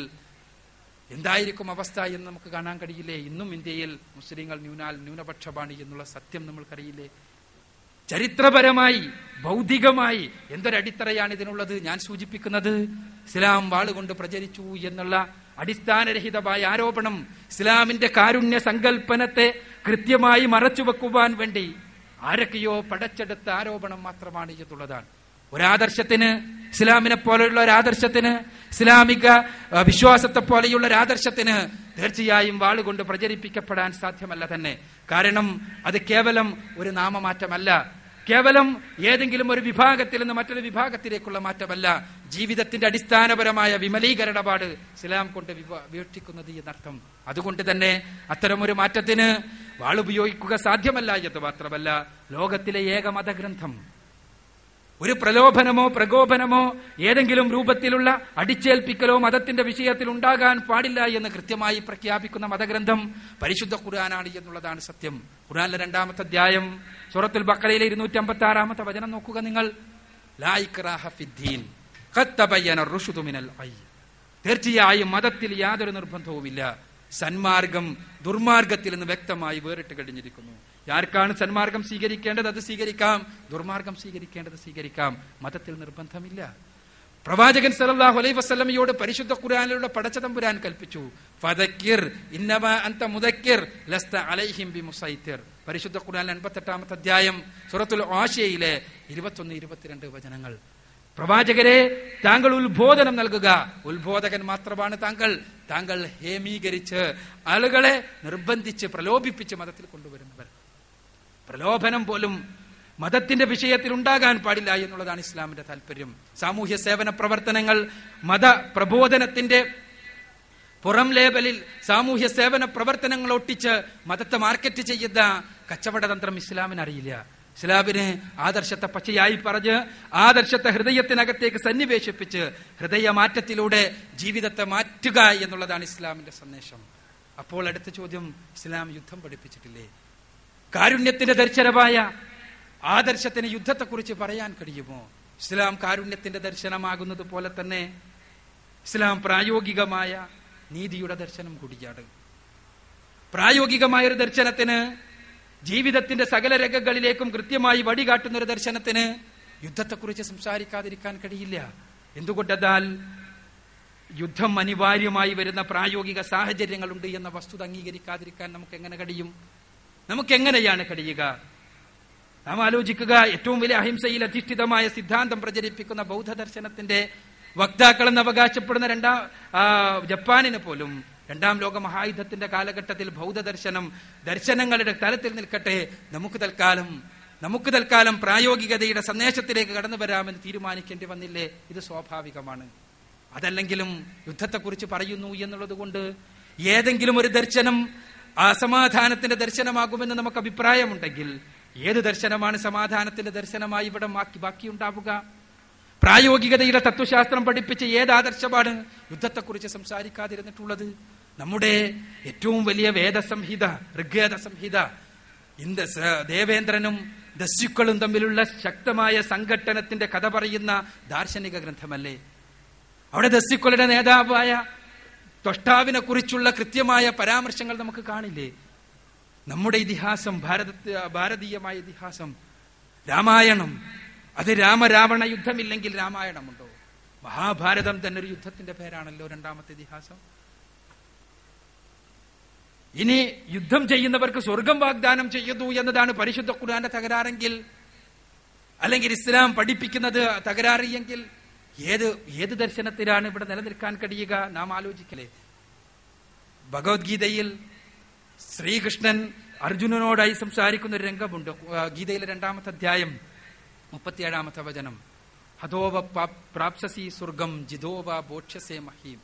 എന്തായിരിക്കും അവസ്ഥ എന്ന് നമുക്ക് കാണാൻ കഴിയില്ലേ? ഇന്നും ഇന്ത്യയിൽ മുസ്ലിങ്ങൾ ന്യൂനാൽ ന്യൂനപക്ഷമാണ് എന്നുള്ള സത്യം നമ്മൾക്കറിയില്ലേ? ചരിത്രപരമായി ഭൗതികമായി എന്തൊരടിത്തറയാണ് ഇതിനുള്ളത്? ഞാൻ സൂചിപ്പിക്കുന്നത് ഇസ്ലാം വാളുകൊണ്ട് പ്രചരിച്ചു എന്നുള്ള അടിസ്ഥാനരഹിതമായ ആരോപണം ഇസ്ലാമിന്റെ കാരുണ്യ സങ്കല്പനത്തെ കൃത്യമായി മറച്ചുവെക്കുവാൻ വേണ്ടി ആരൊക്കെയോ പടച്ചെടുത്ത ആരോപണം മാത്രമാണ് എന്നുള്ളതാണ് ഒരാദർശത്തിന് ഇസ്ലാമിനെ പോലെയുള്ള ഒരാദർശത്തിന് ഇസ്ലാമിക വിശ്വാസത്തെ പോലെയുള്ള ഒരാദർശത്തിന് തീർച്ചയായും വാളുകൊണ്ട് പ്രചരിപ്പിക്കപ്പെടാൻ സാധ്യമല്ല തന്നെ. കാരണം അത് കേവലം ഒരു നാമമാറ്റമല്ല. കേവലം ഏതെങ്കിലും ഒരു വിഭാഗത്തിൽ നിന്ന് മറ്റൊരു വിഭാഗത്തിലേക്കുള്ള മാറ്റമല്ല. ജീവിതത്തിന്റെ അടിസ്ഥാനപരമായ വിമലീകരണപാട് ഇസ്ലാം കൊണ്ട് വീക്ഷിക്കുന്നത് എന്നർത്ഥം. അതുകൊണ്ട് തന്നെ അത്തരമൊരു മാറ്റത്തിന് വാളുപയോഗിക്കുക സാധ്യമല്ല എന്ന് മാത്രമല്ല. ലോകത്തിലെ ഏക മതഗ്രന്ഥം. ഒരു പ്രലോഭനമോ പ്രകോപനമോ ഏതെങ്കിലും രൂപത്തിലുള്ള അടിച്ചേൽപ്പിക്കലോ മതത്തിന്റെ വിഷയത്തിൽ ഉണ്ടാകാൻ പാടില്ല എന്ന് കൃത്യമായി പ്രഖ്യാപിക്കുന്ന മതഗ്രന്ഥം പരിശുദ്ധ ഖുർആനാണ് എന്നുള്ളതാണ് സത്യം. ഖുർആാനിലെ രണ്ടാമത്തെ അധ്യായം സൂറത്തുൽ ബക്കറയിലെ ഇരുന്നൂറ്റി അമ്പത്തി ആറാമത്തെ വചനം നോക്കുക നിങ്ങൾ. തീർച്ചയായും മതത്തിൽ യാതൊരു നിർബന്ധവുമില്ല. സന്മാർഗം ദുർമാർഗത്തിൽ നിന്ന് വ്യക്തമായി വേറിട്ട് കഴിഞ്ഞിരിക്കുന്നു. ആർക്കാണ് സന്മാർഗം സ്വീകരിക്കേണ്ടത് അത് സ്വീകരിക്കാം. ദുർമാർഗം സ്വീകരിക്കേണ്ടത് സ്വീകരിക്കാം. മതത്തിൽ നിർബന്ധമില്ല. പ്രവാചകൻ സല്ലല്ലാഹു അലൈഹി വസല്ലമയോട് പരിശുദ്ധ ഖുർആനിലൂടെ പടച്ചതമ്പുരാൻ കൽപ്പിച്ചു. ഫദക്കിർ ഇന്നമ അന്ത മുദക്കിർ പരിശുദ്ധ ഖുർആൻ എൺപത്തെട്ടാമത്തെ അധ്യായം സുറത്തുൽ ആശയയിലെ ഇരുപത്തൊന്ന് ഇരുപത്തിരണ്ട് വചനങ്ങൾ. പ്രവാചകരെ താങ്കൾ ഉത്ബോധനം നൽകുക. ഉത്ബോധകൻ മാത്രമാണ് താങ്കൾ. താങ്കൾ ഹേമീകരിച്ച് ആളുകളെ നിർബന്ധിച്ച് പ്രലോഭിപ്പിച്ച് മതത്തിൽ കൊണ്ടുവരുന്നവർ. പ്രലോഭനം പോലും മതത്തിന്റെ വിഷയത്തിൽ ഉണ്ടാകാൻ പാടില്ല എന്നുള്ളതാണ് ഇസ്ലാമിന്റെ താല്പര്യം. സാമൂഹ്യ സേവന പ്രവർത്തനങ്ങൾ മത പ്രബോധനത്തിന്റെ പുറം ലേബലിൽ സാമൂഹ്യ സേവന പ്രവർത്തനങ്ങൾ ഒട്ടിച്ച് മതത്തെ മാർക്കറ്റ് ചെയ്യുന്ന കച്ചവടതന്ത്രം ഇസ്ലാമിന് അറിയില്ല ഇസ്ലാമിന് ആദർശത്തെ പച്ചയായി പറഞ്ഞ് ആദർശത്തെ ഹൃദയത്തിനകത്തേക്ക് സന്നിവേശിപ്പിച്ച് ഹൃദയമാറ്റത്തിലൂടെ ജീവിതത്തെ മാറ്റുക എന്നുള്ളതാണ് ഇസ്ലാമിന്റെ സന്ദേശം. അപ്പോൾ അടുത്ത ചോദ്യം ഇസ്ലാം യുദ്ധം പഠിപ്പിച്ചിട്ടില്ലേ? കാരുണ്യത്തിന്റെ ദർശനമായ ആദർശത്തിന് യുദ്ധത്തെക്കുറിച്ച് പറയാൻ കഴിയുമോ? ഇസ്ലാം കാരുണ്യത്തിന്റെ ദർശനമാകുന്നത് പോലെ തന്നെ ഇസ്ലാം പ്രായോഗികമായ നീതിയുടെ ദർശനം കൂടിയാണ്. പ്രായോഗികമായ ഒരു ദർശനത്തിന് ജീവിതത്തിന്റെ സകല രംഗങ്ങളിലേക്കും കൃത്യമായി വടി കാട്ടുന്ന ഒരു ദർശനത്തിന് യുദ്ധത്തെക്കുറിച്ച് സംസാരിക്കാതിരിക്കാൻ കഴിയില്ല. എന്തുകൊണ്ടെന്നാൽ യുദ്ധം അനിവാര്യമായി വരുന്ന പ്രായോഗിക സാഹചര്യങ്ങളുണ്ട് എന്ന വസ്തുത അംഗീകരിക്കാതിരിക്കാൻ നമുക്ക് എങ്ങനെ കഴിയും? നമുക്ക് എങ്ങനെയാണ് കഴിയുക? നാം ആലോചിക്കുക ഏറ്റവും വലിയ അഹിംസയിൽ അധിഷ്ഠിതമായ സിദ്ധാന്തം പ്രചരിപ്പിക്കുന്ന ബൗദ്ധ ദർശനത്തിന്റെ വക്താക്കളെന്ന് അവകാശപ്പെടുന്ന രണ്ടാം ജപ്പാനിന് പോലും രണ്ടാം ലോക മഹായുദ്ധത്തിന്റെ കാലഘട്ടത്തിൽ ബൗദ്ധ ദർശനം ദർശനങ്ങളുടെ തലത്തിൽ നിൽക്കട്ടെ. നമുക്ക് തൽക്കാലം നമുക്ക് തൽക്കാലം പ്രായോഗികതയുടെ സന്ദേശത്തിലേക്ക് കടന്നു വരാമെന്ന് തീരുമാനിക്കേണ്ടി വന്നില്ലേ? ഇത് സ്വാഭാവികമാണ്. അതല്ലെങ്കിലും യുദ്ധത്തെക്കുറിച്ച് പറയുന്നു എന്നുള്ളത് കൊണ്ട് ഏതെങ്കിലും ഒരു ദർശനം അസമാധാനത്തിന്റെ ദർശനമാകുമെന്ന് നമുക്ക് അഭിപ്രായമുണ്ടെങ്കിൽ ഏത് ദർശനമാണ് സമാധാനത്തിന്റെ ദർശനമായി ഇവിടെ ബാക്കി ബാക്കിയുണ്ടാവുക? പ്രായോഗികതയുടെ തത്വശാസ്ത്രം പഠിപ്പിച്ച ഏത് ആദർശമാണ് യുദ്ധത്തെക്കുറിച്ച് സംസാരിക്കാതിരുന്നിട്ടുള്ളത്? നമ്മുടെ ഏറ്റവും വലിയ വേദസംഹിത ഋഗ്വേദ സംഹിത ഇന്ത ദേവേന്ദ്രനും ദസ്യുക്കളും തമ്മിലുള്ള ശക്തമായ സംഘട്ടനത്തിന്റെ കഥ പറയുന്ന ദാർശനിക ഗ്രന്ഥമല്ലേ? അവിടെ ദസ്യുക്കളുടെ നേതാവായ ത്വഷ്ടാവിനെ കുറിച്ചുള്ള കൃത്യമായ പരാമർശങ്ങൾ നമുക്ക് കാണില്ലേ? നമ്മുടെ ഇതിഹാസം ഭാരത ഭാരതീയമായ ഇതിഹാസം രാമായണം. അത് രാമരാവണ യുദ്ധമില്ലെങ്കിൽ രാമായണമുണ്ടോ? മഹാഭാരതം തന്നെ ഒരു യുദ്ധത്തിന്റെ പേരാണല്ലോ രണ്ടാമത്തെ ഇതിഹാസം. ഇനി യുദ്ധം ചെയ്യുന്നവർക്ക് സ്വർഗം വാഗ്ദാനം ചെയ്യുന്നു എന്നതാണ് പരിശുദ്ധ ഖുർആന്റെ തകരാറെങ്കിൽ അല്ലെങ്കിൽ ഇസ്ലാം പഠിപ്പിക്കുന്നത് തകരാറിയെങ്കിൽ ഏത് ഏത് ദർശനത്തിലാണ് ഇവിടെ നിലനിൽക്കാൻ കഴിയുക? നാം ആലോചിക്കലേ. ഭഗവത്ഗീതയിൽ ശ്രീകൃഷ്ണൻ അർജുനനോടായി സംസാരിക്കുന്ന ഒരു രംഗമുണ്ട്. ഗീതയിലെ രണ്ടാമത്തെ അധ്യായം മുപ്പത്തിയേഴാമത്തെ വചനം. ഹതോവ പ്രാപ്സസി സ്വർഗം ജിതോവ ബോക്ഷസേ മഹീം.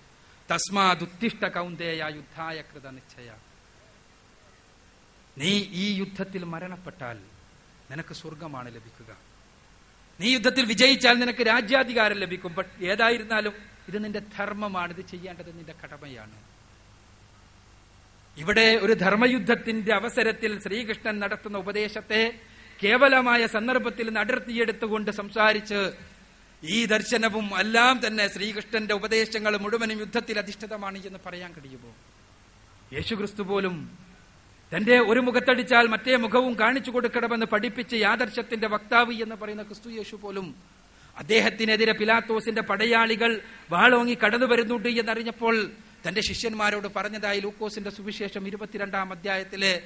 തസ്മാദുത്തിഷ്ട കൗന്ദേയ യുദ്ധായ കൃത നിശ്ചയ. നീ ഈ യുദ്ധത്തിൽ മരണപ്പെട്ടാൽ നിനക്ക് സ്വർഗമാണ് ലഭിക്കുക. നീ യുദ്ധത്തിൽ വിജയിച്ചാൽ നിനക്ക് രാജ്യാധികാരം ലഭിക്കും ബട്ട് ഏതായിരുന്നാലും ഇത് നിന്റെ ധർമ്മമാണ് ഇത് ചെയ്യേണ്ടത് നിന്റെ കടമയാണ്. ഇവിടെ ഒരു ധർമ്മയുദ്ധത്തിന്റെ അവസരത്തിൽ ശ്രീകൃഷ്ണൻ നടത്തുന്ന ഉപദേശത്തെ കേവലമായ സന്ദർഭത്തിൽ നടത്തിയെടുത്തുകൊണ്ട് സംസാരിച്ച് ഈ ദർശനവും എല്ലാം തന്നെ ശ്രീകൃഷ്ണന്റെ ഉപദേശങ്ങൾ മുഴുവനും യുദ്ധത്തിൽ അധിഷ്ഠിതമാണ് എന്ന് പറയാൻ കഴിയുമോ? യേശുക്രിസ്തു പോലും തന്റെ ഒരു മുഖത്തടിച്ചാൽ മറ്റേ മുഖവും കാണിച്ചു കൊടുക്കണമെന്ന് പഠിപ്പിച്ച് യാദർശത്തിന്റെ വക്താവ് എന്ന് പറയുന്ന ക്രിസ്തു യേശു പോലും അദ്ദേഹത്തിനെതിരെ പിലാത്തോസിന്റെ പടയാളികൾ വാളോങ്ങി കടന്നു വരുന്നുണ്ട് എന്നറിഞ്ഞപ്പോൾ തന്റെ ശിഷ്യന്മാരോട് പറഞ്ഞതായി ലൂക്കോസിന്റെ സുവിശേഷം ഇരുപത്തിരണ്ടാം അധ്യായത്തിലെ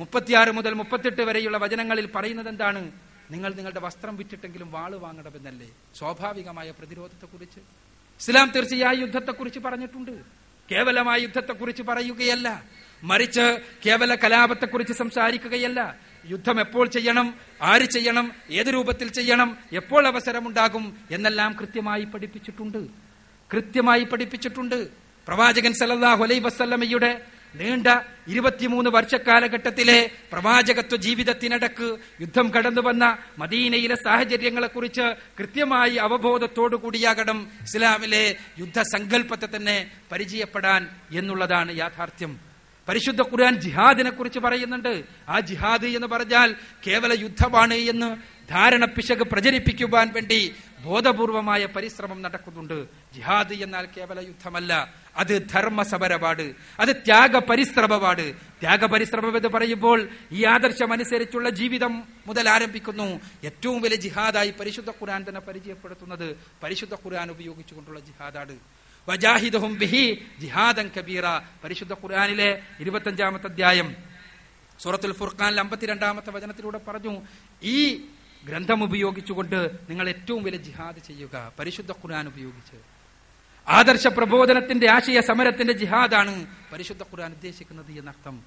മുപ്പത്തിയാറ് മുതൽ മുപ്പത്തെട്ട് വരെയുള്ള വചനങ്ങളിൽ പറയുന്നത് എന്താണ് നിങ്ങൾ നിങ്ങളുടെ വസ്ത്രം വിറ്റിട്ടെങ്കിലും വാൾ വാങ്ങണമെന്നല്ലേ? സ്വാഭാവികമായ പ്രതിരോധത്തെക്കുറിച്ച്. ഇസ്ലാം തീർച്ചയായും യുദ്ധത്തെക്കുറിച്ച് പറഞ്ഞിട്ടുണ്ട്. കേവലമായ യുദ്ധത്തെക്കുറിച്ച് പറയുകയല്ല. മറിച്ച് കേവല കലാപത്തെക്കുറിച്ച് സംസാരിക്കുകയല്ല. യുദ്ധം എപ്പോൾ ചെയ്യണം ആര് ചെയ്യണം ഏത് രൂപത്തിൽ ചെയ്യണം എപ്പോൾ അവസരമുണ്ടാകും എന്നെല്ലാം കൃത്യമായി പഠിപ്പിച്ചിട്ടുണ്ട്. കൃത്യമായി പഠിപ്പിച്ചിട്ടുണ്ട്. പ്രവാചകൻ സല്ലല്ലാഹു അലൈഹി വസല്ലമയുടെ നീണ്ട ഇരുപത്തിമൂന്ന് വർഷക്കാലഘട്ടത്തിലെ പ്രവാചകത്വ ജീവിതത്തിനടക്ക് യുദ്ധം കടന്നു വന്ന മദീനയിലെ സാഹചര്യങ്ങളെക്കുറിച്ച് കൃത്യമായി അവബോധത്തോടു കൂടിയാകണം ഇസ്ലാമിലെ യുദ്ധസങ്കല്പത്തെ തന്നെ പരിചയപ്പെടാൻ എന്നുള്ളതാണ് യാഥാർത്ഥ്യം. പരിശുദ്ധ ഖുർആൻ ജിഹാദിനെ കുറിച്ച് പറയുന്നുണ്ട്. ആ ജിഹാദ് എന്ന് പറഞ്ഞാൽ കേവല യുദ്ധമാണ് എന്ന് ധാരണ പിശക് പ്രചരിപ്പിക്കുവാൻ വേണ്ടി ബോധപൂർവമായ പരിശ്രമം നടക്കുന്നുണ്ട്. ജിഹാദ് എന്നാൽ കേവല യുദ്ധമല്ല അത് ധർമ്മസമരപാട് അത് ത്യാഗ പരിശ്രമപാട് ത്യാഗ പരിശ്രമം എന്ന് പറയുമ്പോൾ ഈ ആദർശം അനുസരിച്ചുള്ള ജീവിതം മുതൽ ആരംഭിക്കുന്നു. ഏറ്റവും വലിയ ജിഹാദായി പരിശുദ്ധ ഖുർആൻ തന്നെ പരിചയപ്പെടുത്തുന്നത് പരിശുദ്ധ ഖുർആൻ ഉപയോഗിച്ചുകൊണ്ടുള്ള ജിഹാദാണ്. വജാഹിദഹും ബിഹി ജിഹാദൻ കബീറ. പരിശുദ്ധ ഖുർആനിലെ ഇരുപത്തഞ്ചാമത്തെ അധ്യായം. സൂറത്തുൽ ഫുർഖാനിൽ അമ്പത്തിരണ്ടാമത്തെ വചനത്തിലൂടെ പറഞ്ഞു ഈ ഗ്രന്ഥം ഉപയോഗിച്ചുകൊണ്ട് നിങ്ങൾ ഏറ്റവും വലിയ ജിഹാദ് ചെയ്യുക. പരിശുദ്ധ ഖുർആൻ ഉപയോഗിച്ച്. ആദർശ പ്രബോധനത്തിന്റെ ആശയ സമരത്തിന്റെ ജിഹാദാണ് പരിശുദ്ധ ഖുർആൻ ഉദ്ദേശിക്കുന്നത് എന്നർത്ഥം.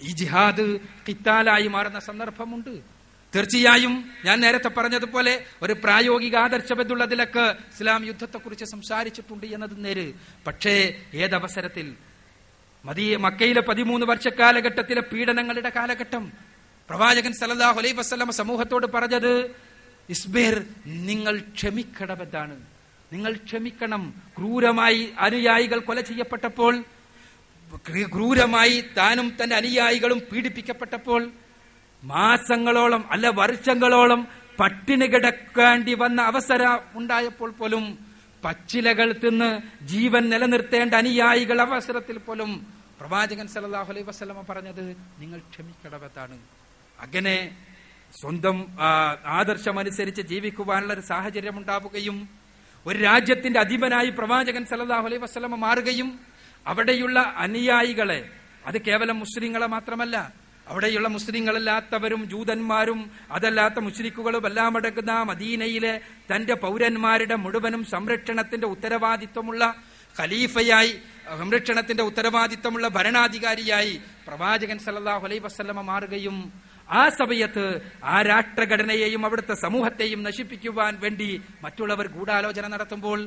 ഈ ജിഹാദ് കിത്താലായി മാറുന്ന സന്ദർഭമുണ്ട്. തീർച്ചയായും ഞാൻ നേരത്തെ പറഞ്ഞതുപോലെ ഒരു പ്രായോഗിക ആദർശബദ്ധുള്ളതിലൊക്കെ ഇസ്ലാം യുദ്ധത്തെക്കുറിച്ച് സംസാരിച്ചിട്ടുണ്ട് എന്നത് നേര്. പക്ഷേ ഏതവസരത്തിൽ? മദീ മക്കയിലെ പതിമൂന്ന് വർഷ കാലഘട്ടത്തിലെ പീഡനങ്ങളുടെ കാലഘട്ടം. പ്രവാചകൻ സല്ലല്ലാഹു അലൈഹി വസ്ലമ സമൂഹത്തോട് പറഞ്ഞത് ഇസ്ബേർ നിങ്ങൾ ക്ഷമിക്കണമെന്നാണ്. നിങ്ങൾ ക്ഷമിക്കണം. ക്രൂരമായി അനുയായികൾ കൊല ചെയ്യപ്പെട്ടപ്പോൾ ക്രൂരമായി താനും തന്റെ അനുയായികളും പീഡിപ്പിക്കപ്പെട്ടപ്പോൾ മാസങ്ങളോളം അല്ല വർഷങ്ങളോളം പട്ടിണി കിടക്കേണ്ടി വന്ന അവസരം ഉണ്ടായപ്പോൾ പോലും പച്ചിലകൾ തിന്ന് ജീവൻ നിലനിർത്തേണ്ട അനുയായികൾ അവസരത്തിൽ പോലും പ്രവാചകൻ സല്ലല്ലാഹു അലൈഹി വസ്ലമ പറഞ്ഞത് നിങ്ങൾ ക്ഷമിക്കണമെന്നാണ് അങ്ങനെ സ്വന്തം ആദർശം ആദർശമനുസരിച്ച് ജീവിക്കുവാനുള്ള ഒരു സാഹചര്യം ഉണ്ടാവുകയും ഒരു രാജ്യത്തിന്റെ അധിപനായി പ്രവാചകൻ സല്ലല്ലാഹു അലൈഹി വസ്ലമ മാറുകയും അവിടെയുള്ള അനുയായികളെ അത് കേവലം മുസ്ലിങ്ങളെ മാത്രമല്ല അവിടെയുള്ള മുസ്ലിങ്ങളല്ലാത്തവരും ജൂതന്മാരും അതല്ലാത്ത മുസ്ലിക്കുകളും എല്ലാം അടങ്ങുന്ന മദീനയിലെ തന്റെ പൗരന്മാരുടെ മുഴുവനും സംരക്ഷണത്തിന്റെ ഉത്തരവാദിത്വമുള്ള ഖലീഫയായി സംരക്ഷണത്തിന്റെ ഉത്തരവാദിത്വമുള്ള ഭരണാധികാരിയായി പ്രവാചകൻ സല്ലല്ലാഹു അലൈഹി വസല്ലമ മാറുകയും ആ സമയത്ത് ആ രാഷ്ട്രഘടനയെയും അവിടുത്തെ സമൂഹത്തെയും നശിപ്പിക്കുവാൻ വേണ്ടി മറ്റുള്ളവർ ഗൂഢാലോചന നടത്തുമ്പോൾ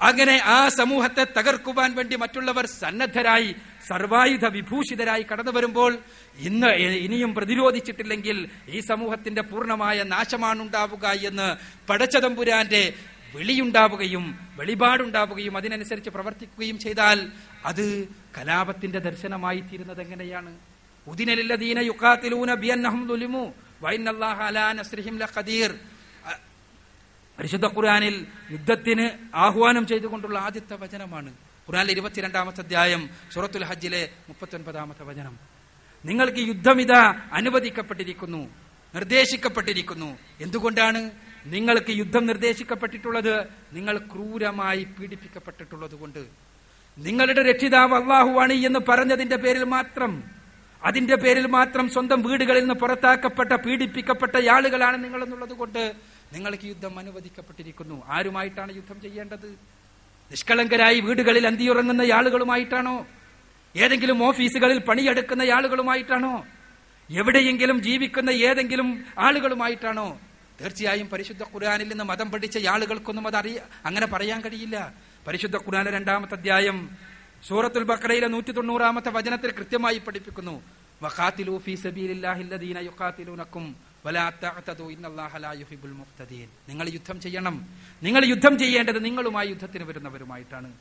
അങ്ങനെ ആ സമൂഹത്തെ തകർക്കുവാൻ വേണ്ടി മറ്റുള്ളവർ സന്നദ്ധരായി സർവായുധ വിഭൂഷിതരായി കടന്നു വരുമ്പോൾ ഇന്ന് ഇനിയും പ്രതിരോധിച്ചിട്ടില്ലെങ്കിൽ ഈ സമൂഹത്തിന്റെ പൂർണമായ നാശമാണ് ഉണ്ടാവുക എന്ന് പടച്ചതമ്പുരാന്റെ വെളിയുണ്ടാവുകയും വെളിപാടുണ്ടാവുകയും അതിനനുസരിച്ച് പ്രവർത്തിക്കുകയും ചെയ്താൽ അത് കലാപത്തിന്റെ ദർശനമായി തീരുന്നത് എങ്ങനെയാണ്? ഉദിനലില്ലദീന യുക്കാത്തിലൂന ബിയന്നഹും ലഖദീർ. പരിശുദ്ധ ഖുർആാനിൽ യുദ്ധത്തിന് ആഹ്വാനം ചെയ്തുകൊണ്ടുള്ള ആദ്യത്തെ വചനമാണ്. ഖുർആനിലെ ഇരുപത്തിരണ്ടാമത്തെ അധ്യായം സുറത്തുൽ ഹജ്ജിലെ മുപ്പത്തൊൻപതാമത്തെ വചനം. നിങ്ങൾക്ക് യുദ്ധമിത അനുവദിക്കപ്പെട്ടിരിക്കുന്നു നിർദ്ദേശിക്കപ്പെട്ടിരിക്കുന്നു. എന്തുകൊണ്ടാണ് നിങ്ങൾക്ക് യുദ്ധം നിർദ്ദേശിക്കപ്പെട്ടിട്ടുള്ളത്? നിങ്ങൾ ക്രൂരമായി പീഡിപ്പിക്കപ്പെട്ടിട്ടുള്ളത് കൊണ്ട് നിങ്ങളുടെ രക്ഷിതാവ് അള്ളാഹുവാണ് എന്ന് പറഞ്ഞതിന്റെ പേരിൽ മാത്രം അതിന്റെ പേരിൽ മാത്രം സ്വന്തം വീടുകളിൽ നിന്ന് പുറത്താക്കപ്പെട്ട പീഡിപ്പിക്കപ്പെട്ട ആളുകളാണ് നിങ്ങൾ എന്നുള്ളത് കൊണ്ട് നിങ്ങൾക്ക് യുദ്ധം അനുവദിക്കപ്പെട്ടിരിക്കുന്നു. ആരുമായിട്ടാണ് യുദ്ധം ചെയ്യേണ്ടത്? നിഷ്കളങ്കരായി വീടുകളിൽ അന്തിയുറങ്ങുന്ന ആളുകളുമായിട്ടാണോ? ഏതെങ്കിലും ഓഫീസുകളിൽ പണിയെടുക്കുന്ന ആളുകളുമായിട്ടാണോ? എവിടെയെങ്കിലും ജീവിക്കുന്ന ഏതെങ്കിലും ആളുകളുമായിട്ടാണോ? തീർച്ചയായും പരിശുദ്ധ ഖുർആനിൽ നിന്ന് മതം പഠിച്ച ആളുകൾക്കൊന്നും അത് അറിയ അങ്ങനെ പറയാൻ കഴിയില്ല. പരിശുദ്ധ ഖുർആനിലെ രണ്ടാമത്തെ അധ്യായം സൂറത്തുൽ ബക്രയിലെ നൂറ്റി തൊണ്ണൂറാമത്തെ വചനത്തിൽ കൃത്യമായി പഠിപ്പിക്കുന്നു. ഫീ നിങ്ങൾ യുദ്ധം ചെയ്യണം. നിങ്ങൾ യുദ്ധം ചെയ്യേണ്ടത് നിങ്ങളുമായി യുദ്ധത്തിന് വരുന്നവരുമായിട്ടാണ്.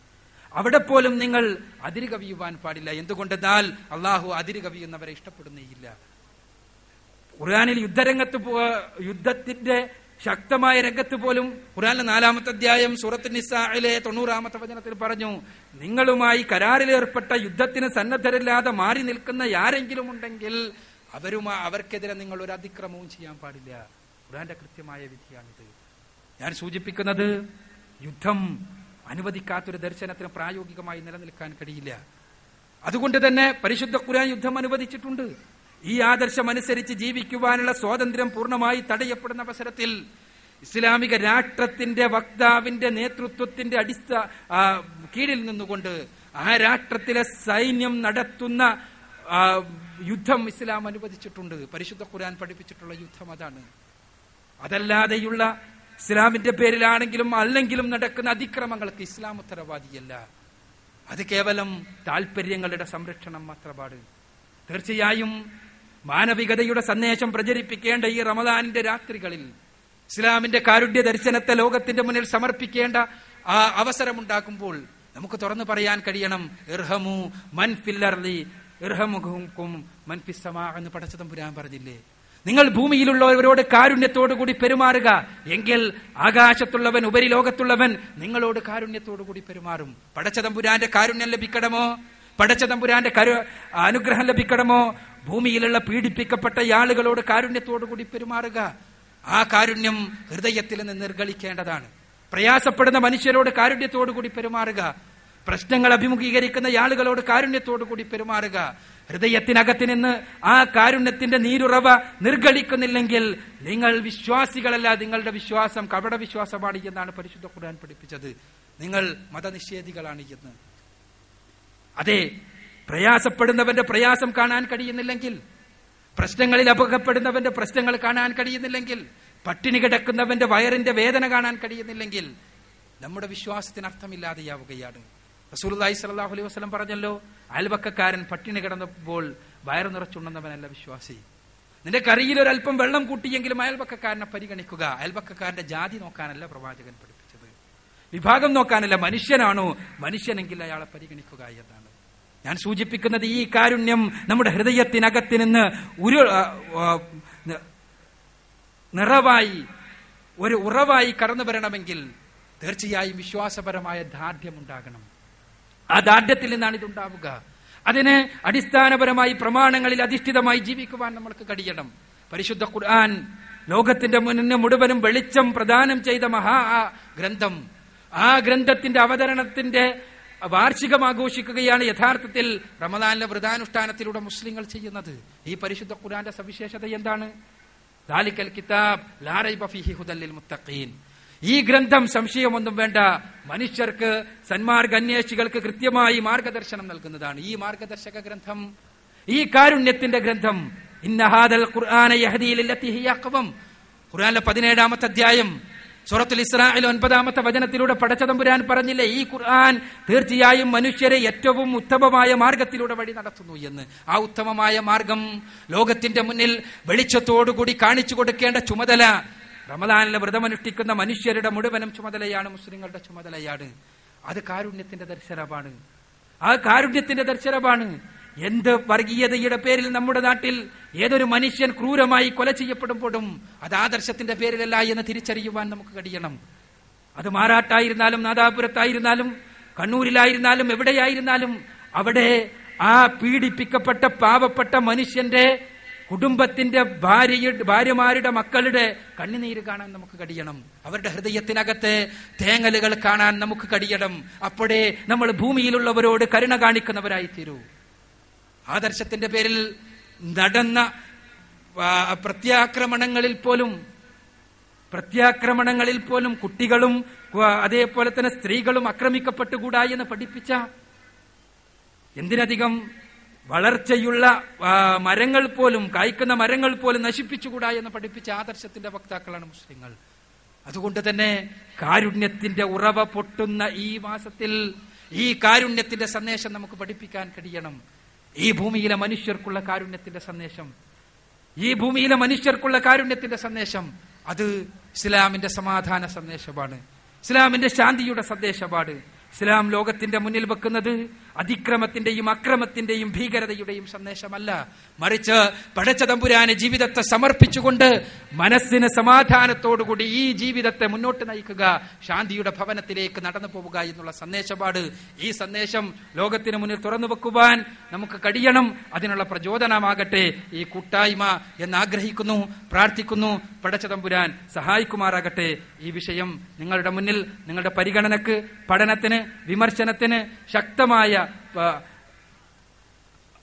അവിടെ പോലും നിങ്ങൾ അതിര് കവിയുവാൻ പാടില്ല. എന്തുകൊണ്ടെന്നാൽ അള്ളാഹു അതിര് കവിയുന്നവരെ ഇഷ്ടപ്പെടുന്നേയില്ല. ഖുർആനിൽ യുദ്ധരംഗത്ത് യുദ്ധത്തിന്റെ ശക്തമായ രംഗത്ത് പോലും ഖുർആനിലെ നാലാമത്തെ അധ്യായം സൂറത്ത് നിസായിലെ തൊണ്ണൂറാമത്തെ വചനത്തിൽ പറഞ്ഞു നിങ്ങളുമായി കരാറിലേർപ്പെട്ട യുദ്ധത്തിന് സന്നദ്ധരില്ലാതെ മാറി നിൽക്കുന്ന ആരെങ്കിലും ഉണ്ടെങ്കിൽ അവരുമാ അവർക്കെതിരെ നിങ്ങൾ ഒരു അതിക്രമവും ചെയ്യാൻ പാടില്ല. ഖുർആന്റെ കൃത്യമായ വിധിയാണിത്. ഞാൻ സൂചിപ്പിക്കുന്നത് യുദ്ധം അനുവദിക്കാത്തൊരു ദർശനത്തിന് പ്രായോഗികമായി നിലനിൽക്കാൻ കഴിയില്ല. അതുകൊണ്ട് തന്നെ പരിശുദ്ധ ഖുർആൻ യുദ്ധം അനുവദിച്ചിട്ടുണ്ട്. ഈ ആദർശം അനുസരിച്ച് ജീവിക്കുവാനുള്ള സ്വാതന്ത്ര്യം പൂർണമായി തടയപ്പെടുന്ന അവസരത്തിൽ ഇസ്ലാമിക രാഷ്ട്രത്തിന്റെ വക്താവിന്റെ നേതൃത്വത്തിന്റെ അടിസ്ഥ കീഴിൽ നിന്നുകൊണ്ട് ആ രാഷ്ട്രത്തിലെ സൈന്യം നടത്തുന്ന യുദ്ധം ഇസ്ലാം അനുവദിച്ചിട്ടുണ്ട്. പരിശുദ്ധ ഖുരാൻ പഠിപ്പിച്ചിട്ടുള്ള യുദ്ധം അതാണ്. അതല്ലാതെയുള്ള ഇസ്ലാമിന്റെ പേരിലാണെങ്കിലും അല്ലെങ്കിലും നടക്കുന്ന അതിക്രമങ്ങൾക്ക് ഇസ്ലാം ഉത്തരവാദിയല്ല. അത് കേവലം താല്പര്യങ്ങളുടെ സംരക്ഷണം മാത്രമാണ്. തീർച്ചയായും മാനവികതയുടെ സന്ദേശം പ്രചരിപ്പിക്കേണ്ട ഈ റമദാനിന്റെ രാത്രികളിൽ ഇസ്ലാമിന്റെ കാരുണ്യ ദർശനത്തെ ലോകത്തിന്റെ മുന്നിൽ സമർപ്പിക്കേണ്ട ആ അവസരമുണ്ടാക്കുമ്പോൾ നമുക്ക് തുറന്നു പറയാൻ കഴിയണം ഇർഹമു മൻ ഫില്ലർലി ഇർഹമുഖും എന്ന് ഫിസ്സമാ എന്ന് പടച്ചതമ്പുരാൻ പറഞ്ഞില്ലേ? നിങ്ങൾ ഭൂമിയിലുള്ളവരോട് കാരുണ്യത്തോടു കൂടി പെരുമാറുക. എങ്കിൽ ആകാശത്തുള്ളവൻ ഉപരിലോകത്തുള്ളവൻ നിങ്ങളോട് കാരുണ്യത്തോടു കൂടി പെരുമാറും പടച്ചതമ്പുരാന്റെ കാരുണ്യം ലഭിക്കണമോ? പടച്ചതമ്പുരാന്റെ കരു അനുഗ്രഹം ലഭിക്കണമോ? ഭൂമിയിലുള്ള പീഡിപ്പിക്കപ്പെട്ട ആളുകളോട് കാരുണ്യത്തോടു കൂടി പെരുമാറുക. ആ കാരുണ്യം ഹൃദയത്തിൽ നിന്ന് നിർഗളിക്കേണ്ടതാണ്. പ്രയാസപ്പെടുന്ന മനുഷ്യരോട് കാരുണ്യത്തോടു കൂടി പെരുമാറുക. പ്രശ്നങ്ങൾ അഭിമുഖീകരിക്കുന്ന ആളുകളോട് കാരുണ്യത്തോടു കൂടി പെരുമാറുക. ഹൃദയത്തിനകത്ത് നിന്ന് ആ കാരുണ്യത്തിന്റെ നീരുറവ നിർഗളിക്കുന്നില്ലെങ്കിൽ നിങ്ങൾ വിശ്വാസികളല്ല നിങ്ങളുടെ വിശ്വാസം കപട വിശ്വാസമാണ് എന്നാണ് പരിശുദ്ധ ഖുർആൻ പഠിപ്പിച്ചത്. നിങ്ങൾ മതനിഷേധികളാണ് എന്ന്. അതെ പ്രയാസപ്പെടുന്നവന്റെ പ്രയാസം കാണാൻ കഴിയുന്നില്ലെങ്കിൽ പ്രശ്നങ്ങളിൽ അപകപ്പെടുന്നവന്റെ പ്രശ്നങ്ങൾ കാണാൻ കഴിയുന്നില്ലെങ്കിൽ പട്ടിണി കിടക്കുന്നവന്റെ വയറിന്റെ വേദന കാണാൻ കഴിയുന്നില്ലെങ്കിൽ നമ്മുടെ വിശ്വാസത്തിന് അർത്ഥമില്ലാതെയാവുകയാണ്. റസൂലുള്ളാഹി സലാഹു അലൈഹി വസ്ലം പറഞ്ഞല്ലോ അയൽവക്കക്കാരൻ പട്ടിണി കിടന്നപ്പോൾ വയറു നിറച്ചുണ്ടെന്നവനല്ല വിശ്വാസി. നിന്റെ കറിയിൽ ഒരല്പം വെള്ളം കൂട്ടിയെങ്കിലും അയൽവക്കക്കാരനെ പരിഗണിക്കുക. അയൽവക്കക്കാരന്റെ ജാതി നോക്കാനല്ല പ്രവാചകൻ പഠിപ്പിച്ചത്. വിഭാഗം നോക്കാനല്ല മനുഷ്യനാണോ? മനുഷ്യനെങ്കിൽ അയാളെ പരിഗണിക്കുക എന്നാണ്. ഞാൻ സൂചിപ്പിക്കുന്നത് ഈ കാരുണ്യം നമ്മുടെ ഹൃദയത്തിനകത്ത് നിന്ന് ഒരു നിറവായി ഒരു ഉറവായി കടന്നു വരണമെങ്കിൽ തീർച്ചയായും വിശ്വാസപരമായ ദാർഢ്യം ഉണ്ടാകണം ആ ദാർഢ്യത്തിൽ നിന്നാണ് ഇതുണ്ടാവുക. അതിന് അടിസ്ഥാനപരമായി പ്രമാണങ്ങളിൽ അധിഷ്ഠിതമായി ജീവിക്കുവാൻ നമ്മൾക്ക് കഴിയണം. പരിശുദ്ധ ഖുർആൻ ലോകത്തിന്റെ മുന്നിന് മുഴുവനും വെളിച്ചം പ്രദാനം ചെയ്ത മഹാ ആ ഗ്രന്ഥം. ആ ഗ്രന്ഥത്തിന്റെ അവതരണത്തിന്റെ വാർഷികം ആഘോഷിക്കുകയാണ് യഥാർത്ഥത്തിൽ റമദാനിലെ വ്രതാനുഷ്ഠാനത്തിലൂടെ മുസ്ലിങ്ങൾ ചെയ്യുന്നത്. ഈ പരിശുദ്ധ ഖുർആന്റെ സവിശേഷത എന്താണ്? ദാലിക്കൽ കിതാബ് ലാ റൈബ ഫീഹി ഹുദൽ ലിൽ മുത്തഖീൻ. ഈ ഗ്രന്ഥം സംശയമൊന്നും വേണ്ട. മനുഷ്യർക്ക് സന്മാർഗ അന്വേഷികൾക്ക് കൃത്യമായി മാർഗദർശനം നൽകുന്നതാണ് ഈ മാർഗദർശക ഗ്രന്ഥം. ഈ കാരുണ്യത്തിന്റെ ഗ്രന്ഥം. ഇന്നഹാദൽ ഖുർആന പതിനേഴാമത്തെ അധ്യായം സൂറത്തുൽ ഇസ്രായേൽ ഒൻപതാമത്തെ വചനത്തിലൂടെ പടച്ചതമ്പുരാൻ പറഞ്ഞില്ലേ ഈ ഖുർആൻ തീർച്ചയായും മനുഷ്യരെ ഏറ്റവും ഉത്തമമായ മാർഗത്തിലൂടെ വഴി നടത്തുന്നു എന്ന്. ആ ഉത്തമമായ മാർഗം ലോകത്തിന്റെ മുന്നിൽ വെളിച്ചത്തോടുകൂടി കാണിച്ചു കൊടുക്കേണ്ട ചുമതല റമദാനിലെ വ്രതമനുഷ്ഠിക്കുന്ന മനുഷ്യരുടെ മുഴുവനും ചുമതലയാണ് മുസ്ലിങ്ങളുടെ ചുമതലയാണ് അത് കാരുണ്യത്തിന്റെ ദർശനമാണ്. ആ കാരുണ്യത്തിന്റെ ദർശനമാണ്. എന്ത് വർഗീയതയുടെ പേരിൽ നമ്മുടെ നാട്ടിൽ ഏതൊരു മനുഷ്യൻ ക്രൂരമായി കൊല ചെയ്യപ്പെടുമ്പോഴും അത് ആദർശത്തിന്റെ പേരിലല്ല എന്ന് തിരിച്ചറിയുവാൻ നമുക്ക് കഴിയണം. അത് മാറാട്ടായിരുന്നാലും നാദാപുരത്തായിരുന്നാലും കണ്ണൂരിലായിരുന്നാലും എവിടെയായിരുന്നാലും അവിടെ ആ പീഡിപ്പിക്കപ്പെട്ട പാവപ്പെട്ട മനുഷ്യന്റെ കുടുംബത്തിന്റെ ഭാര്യ ഭാര്യമാരുടെ മക്കളുടെ കണ്ണുനീര് കാണാൻ നമുക്ക് കഴിയണം. അവരുടെ ഹൃദയത്തിനകത്തെ തേങ്ങലുകൾ കാണാൻ നമുക്ക് കഴിയണം. അപ്പോഴേ നമ്മൾ ഭൂമിയിലുള്ളവരോട് കരുണ കാണിക്കുന്നവരായി തീരൂ ആദർശത്തിന്റെ പേരിൽ നടന്ന പ്രത്യാക്രമണങ്ങളിൽ പോലും പ്രത്യാക്രമണങ്ങളിൽ പോലും കുട്ടികളും അതേപോലെ തന്നെ സ്ത്രീകളും ആക്രമിക്കപ്പെട്ടുകൂടാ എന്ന് പഠിപ്പിച്ച എന്തിനധികം വളർച്ചയുള്ള മരങ്ങൾ പോലും കായ്ക്കുന്ന മരങ്ങൾ പോലും നശിപ്പിച്ചുകൂടാ എന്ന് പഠിപ്പിച്ച ആദർശത്തിന്റെ വക്താക്കളാണ് മുസ്ലിങ്ങൾ. അതുകൊണ്ട് തന്നെ കാരുണ്യത്തിന്റെ ഉറവ പൊട്ടുന്ന ഈ മാസത്തിൽ ഈ കാരുണ്യത്തിന്റെ സന്ദേശം നമുക്ക് പഠിപ്പിക്കാൻ കഴിയണം. ഈ ഭൂമിയിലെ മനുഷ്യർക്കുള്ള കാരുണ്യത്തിന്റെ സന്ദേശം. ഈ ഭൂമിയിലെ മനുഷ്യർക്കുള്ള കാരുണ്യത്തിന്റെ സന്ദേശം അത് ഇസ്ലാമിന്റെ സമാധാന സന്ദേശമാണ്. ഇസ്ലാമിന്റെ ശാന്തിയുടെ സന്ദേശമാണ്. ഇസ്ലാം ലോകത്തിന്റെ മുന്നിൽ വെക്കുന്നത് അതിക്രമത്തിന്റെയും അക്രമത്തിന്റെയും ഭീകരതയുടെയും സന്ദേശമല്ല. മറിച്ച് പടച്ചതമ്പുരാന് ജീവിതത്തെ സമർപ്പിച്ചുകൊണ്ട് മനസ്സിന് സമാധാനത്തോടുകൂടി ഈ ജീവിതത്തെ മുന്നോട്ട് നയിക്കുക ശാന്തിയുടെ ഭവനത്തിലേക്ക് നടന്നു പോവുക എന്നുള്ള സന്ദേശപാട് ഈ സന്ദേശം ലോകത്തിന് മുന്നിൽ തുറന്നു വെക്കുവാൻ നമുക്ക് കഴിയണം. അതിനുള്ള പ്രചോദനമാകട്ടെ. ഈ കൂട്ടായ്മ എന്നാഗ്രഹിക്കുന്നു പ്രാർത്ഥിക്കുന്നു. പടച്ചതമ്പുരാൻ സഹായിക്കുമാറാകട്ടെ. ഈ വിഷയം നിങ്ങളുടെ മുന്നിൽ നിങ്ങളുടെ പരിഗണനക്ക് പഠനത്തിന് വിമർശനത്തിന് ശക്തമായ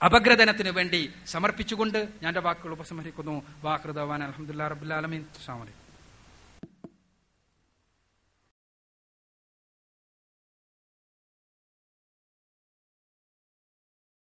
അപഗ്രഥനത്തിന് വേണ്ടി സമർപ്പിച്ചുകൊണ്ട് ഞാൻ വാക്കുകൾ ഉപസംഹരിക്കുന്നു. വാഹൃദവാൻ അലഹമുല്ലാ റബുല്ലാലമീൻ വലൈക്കും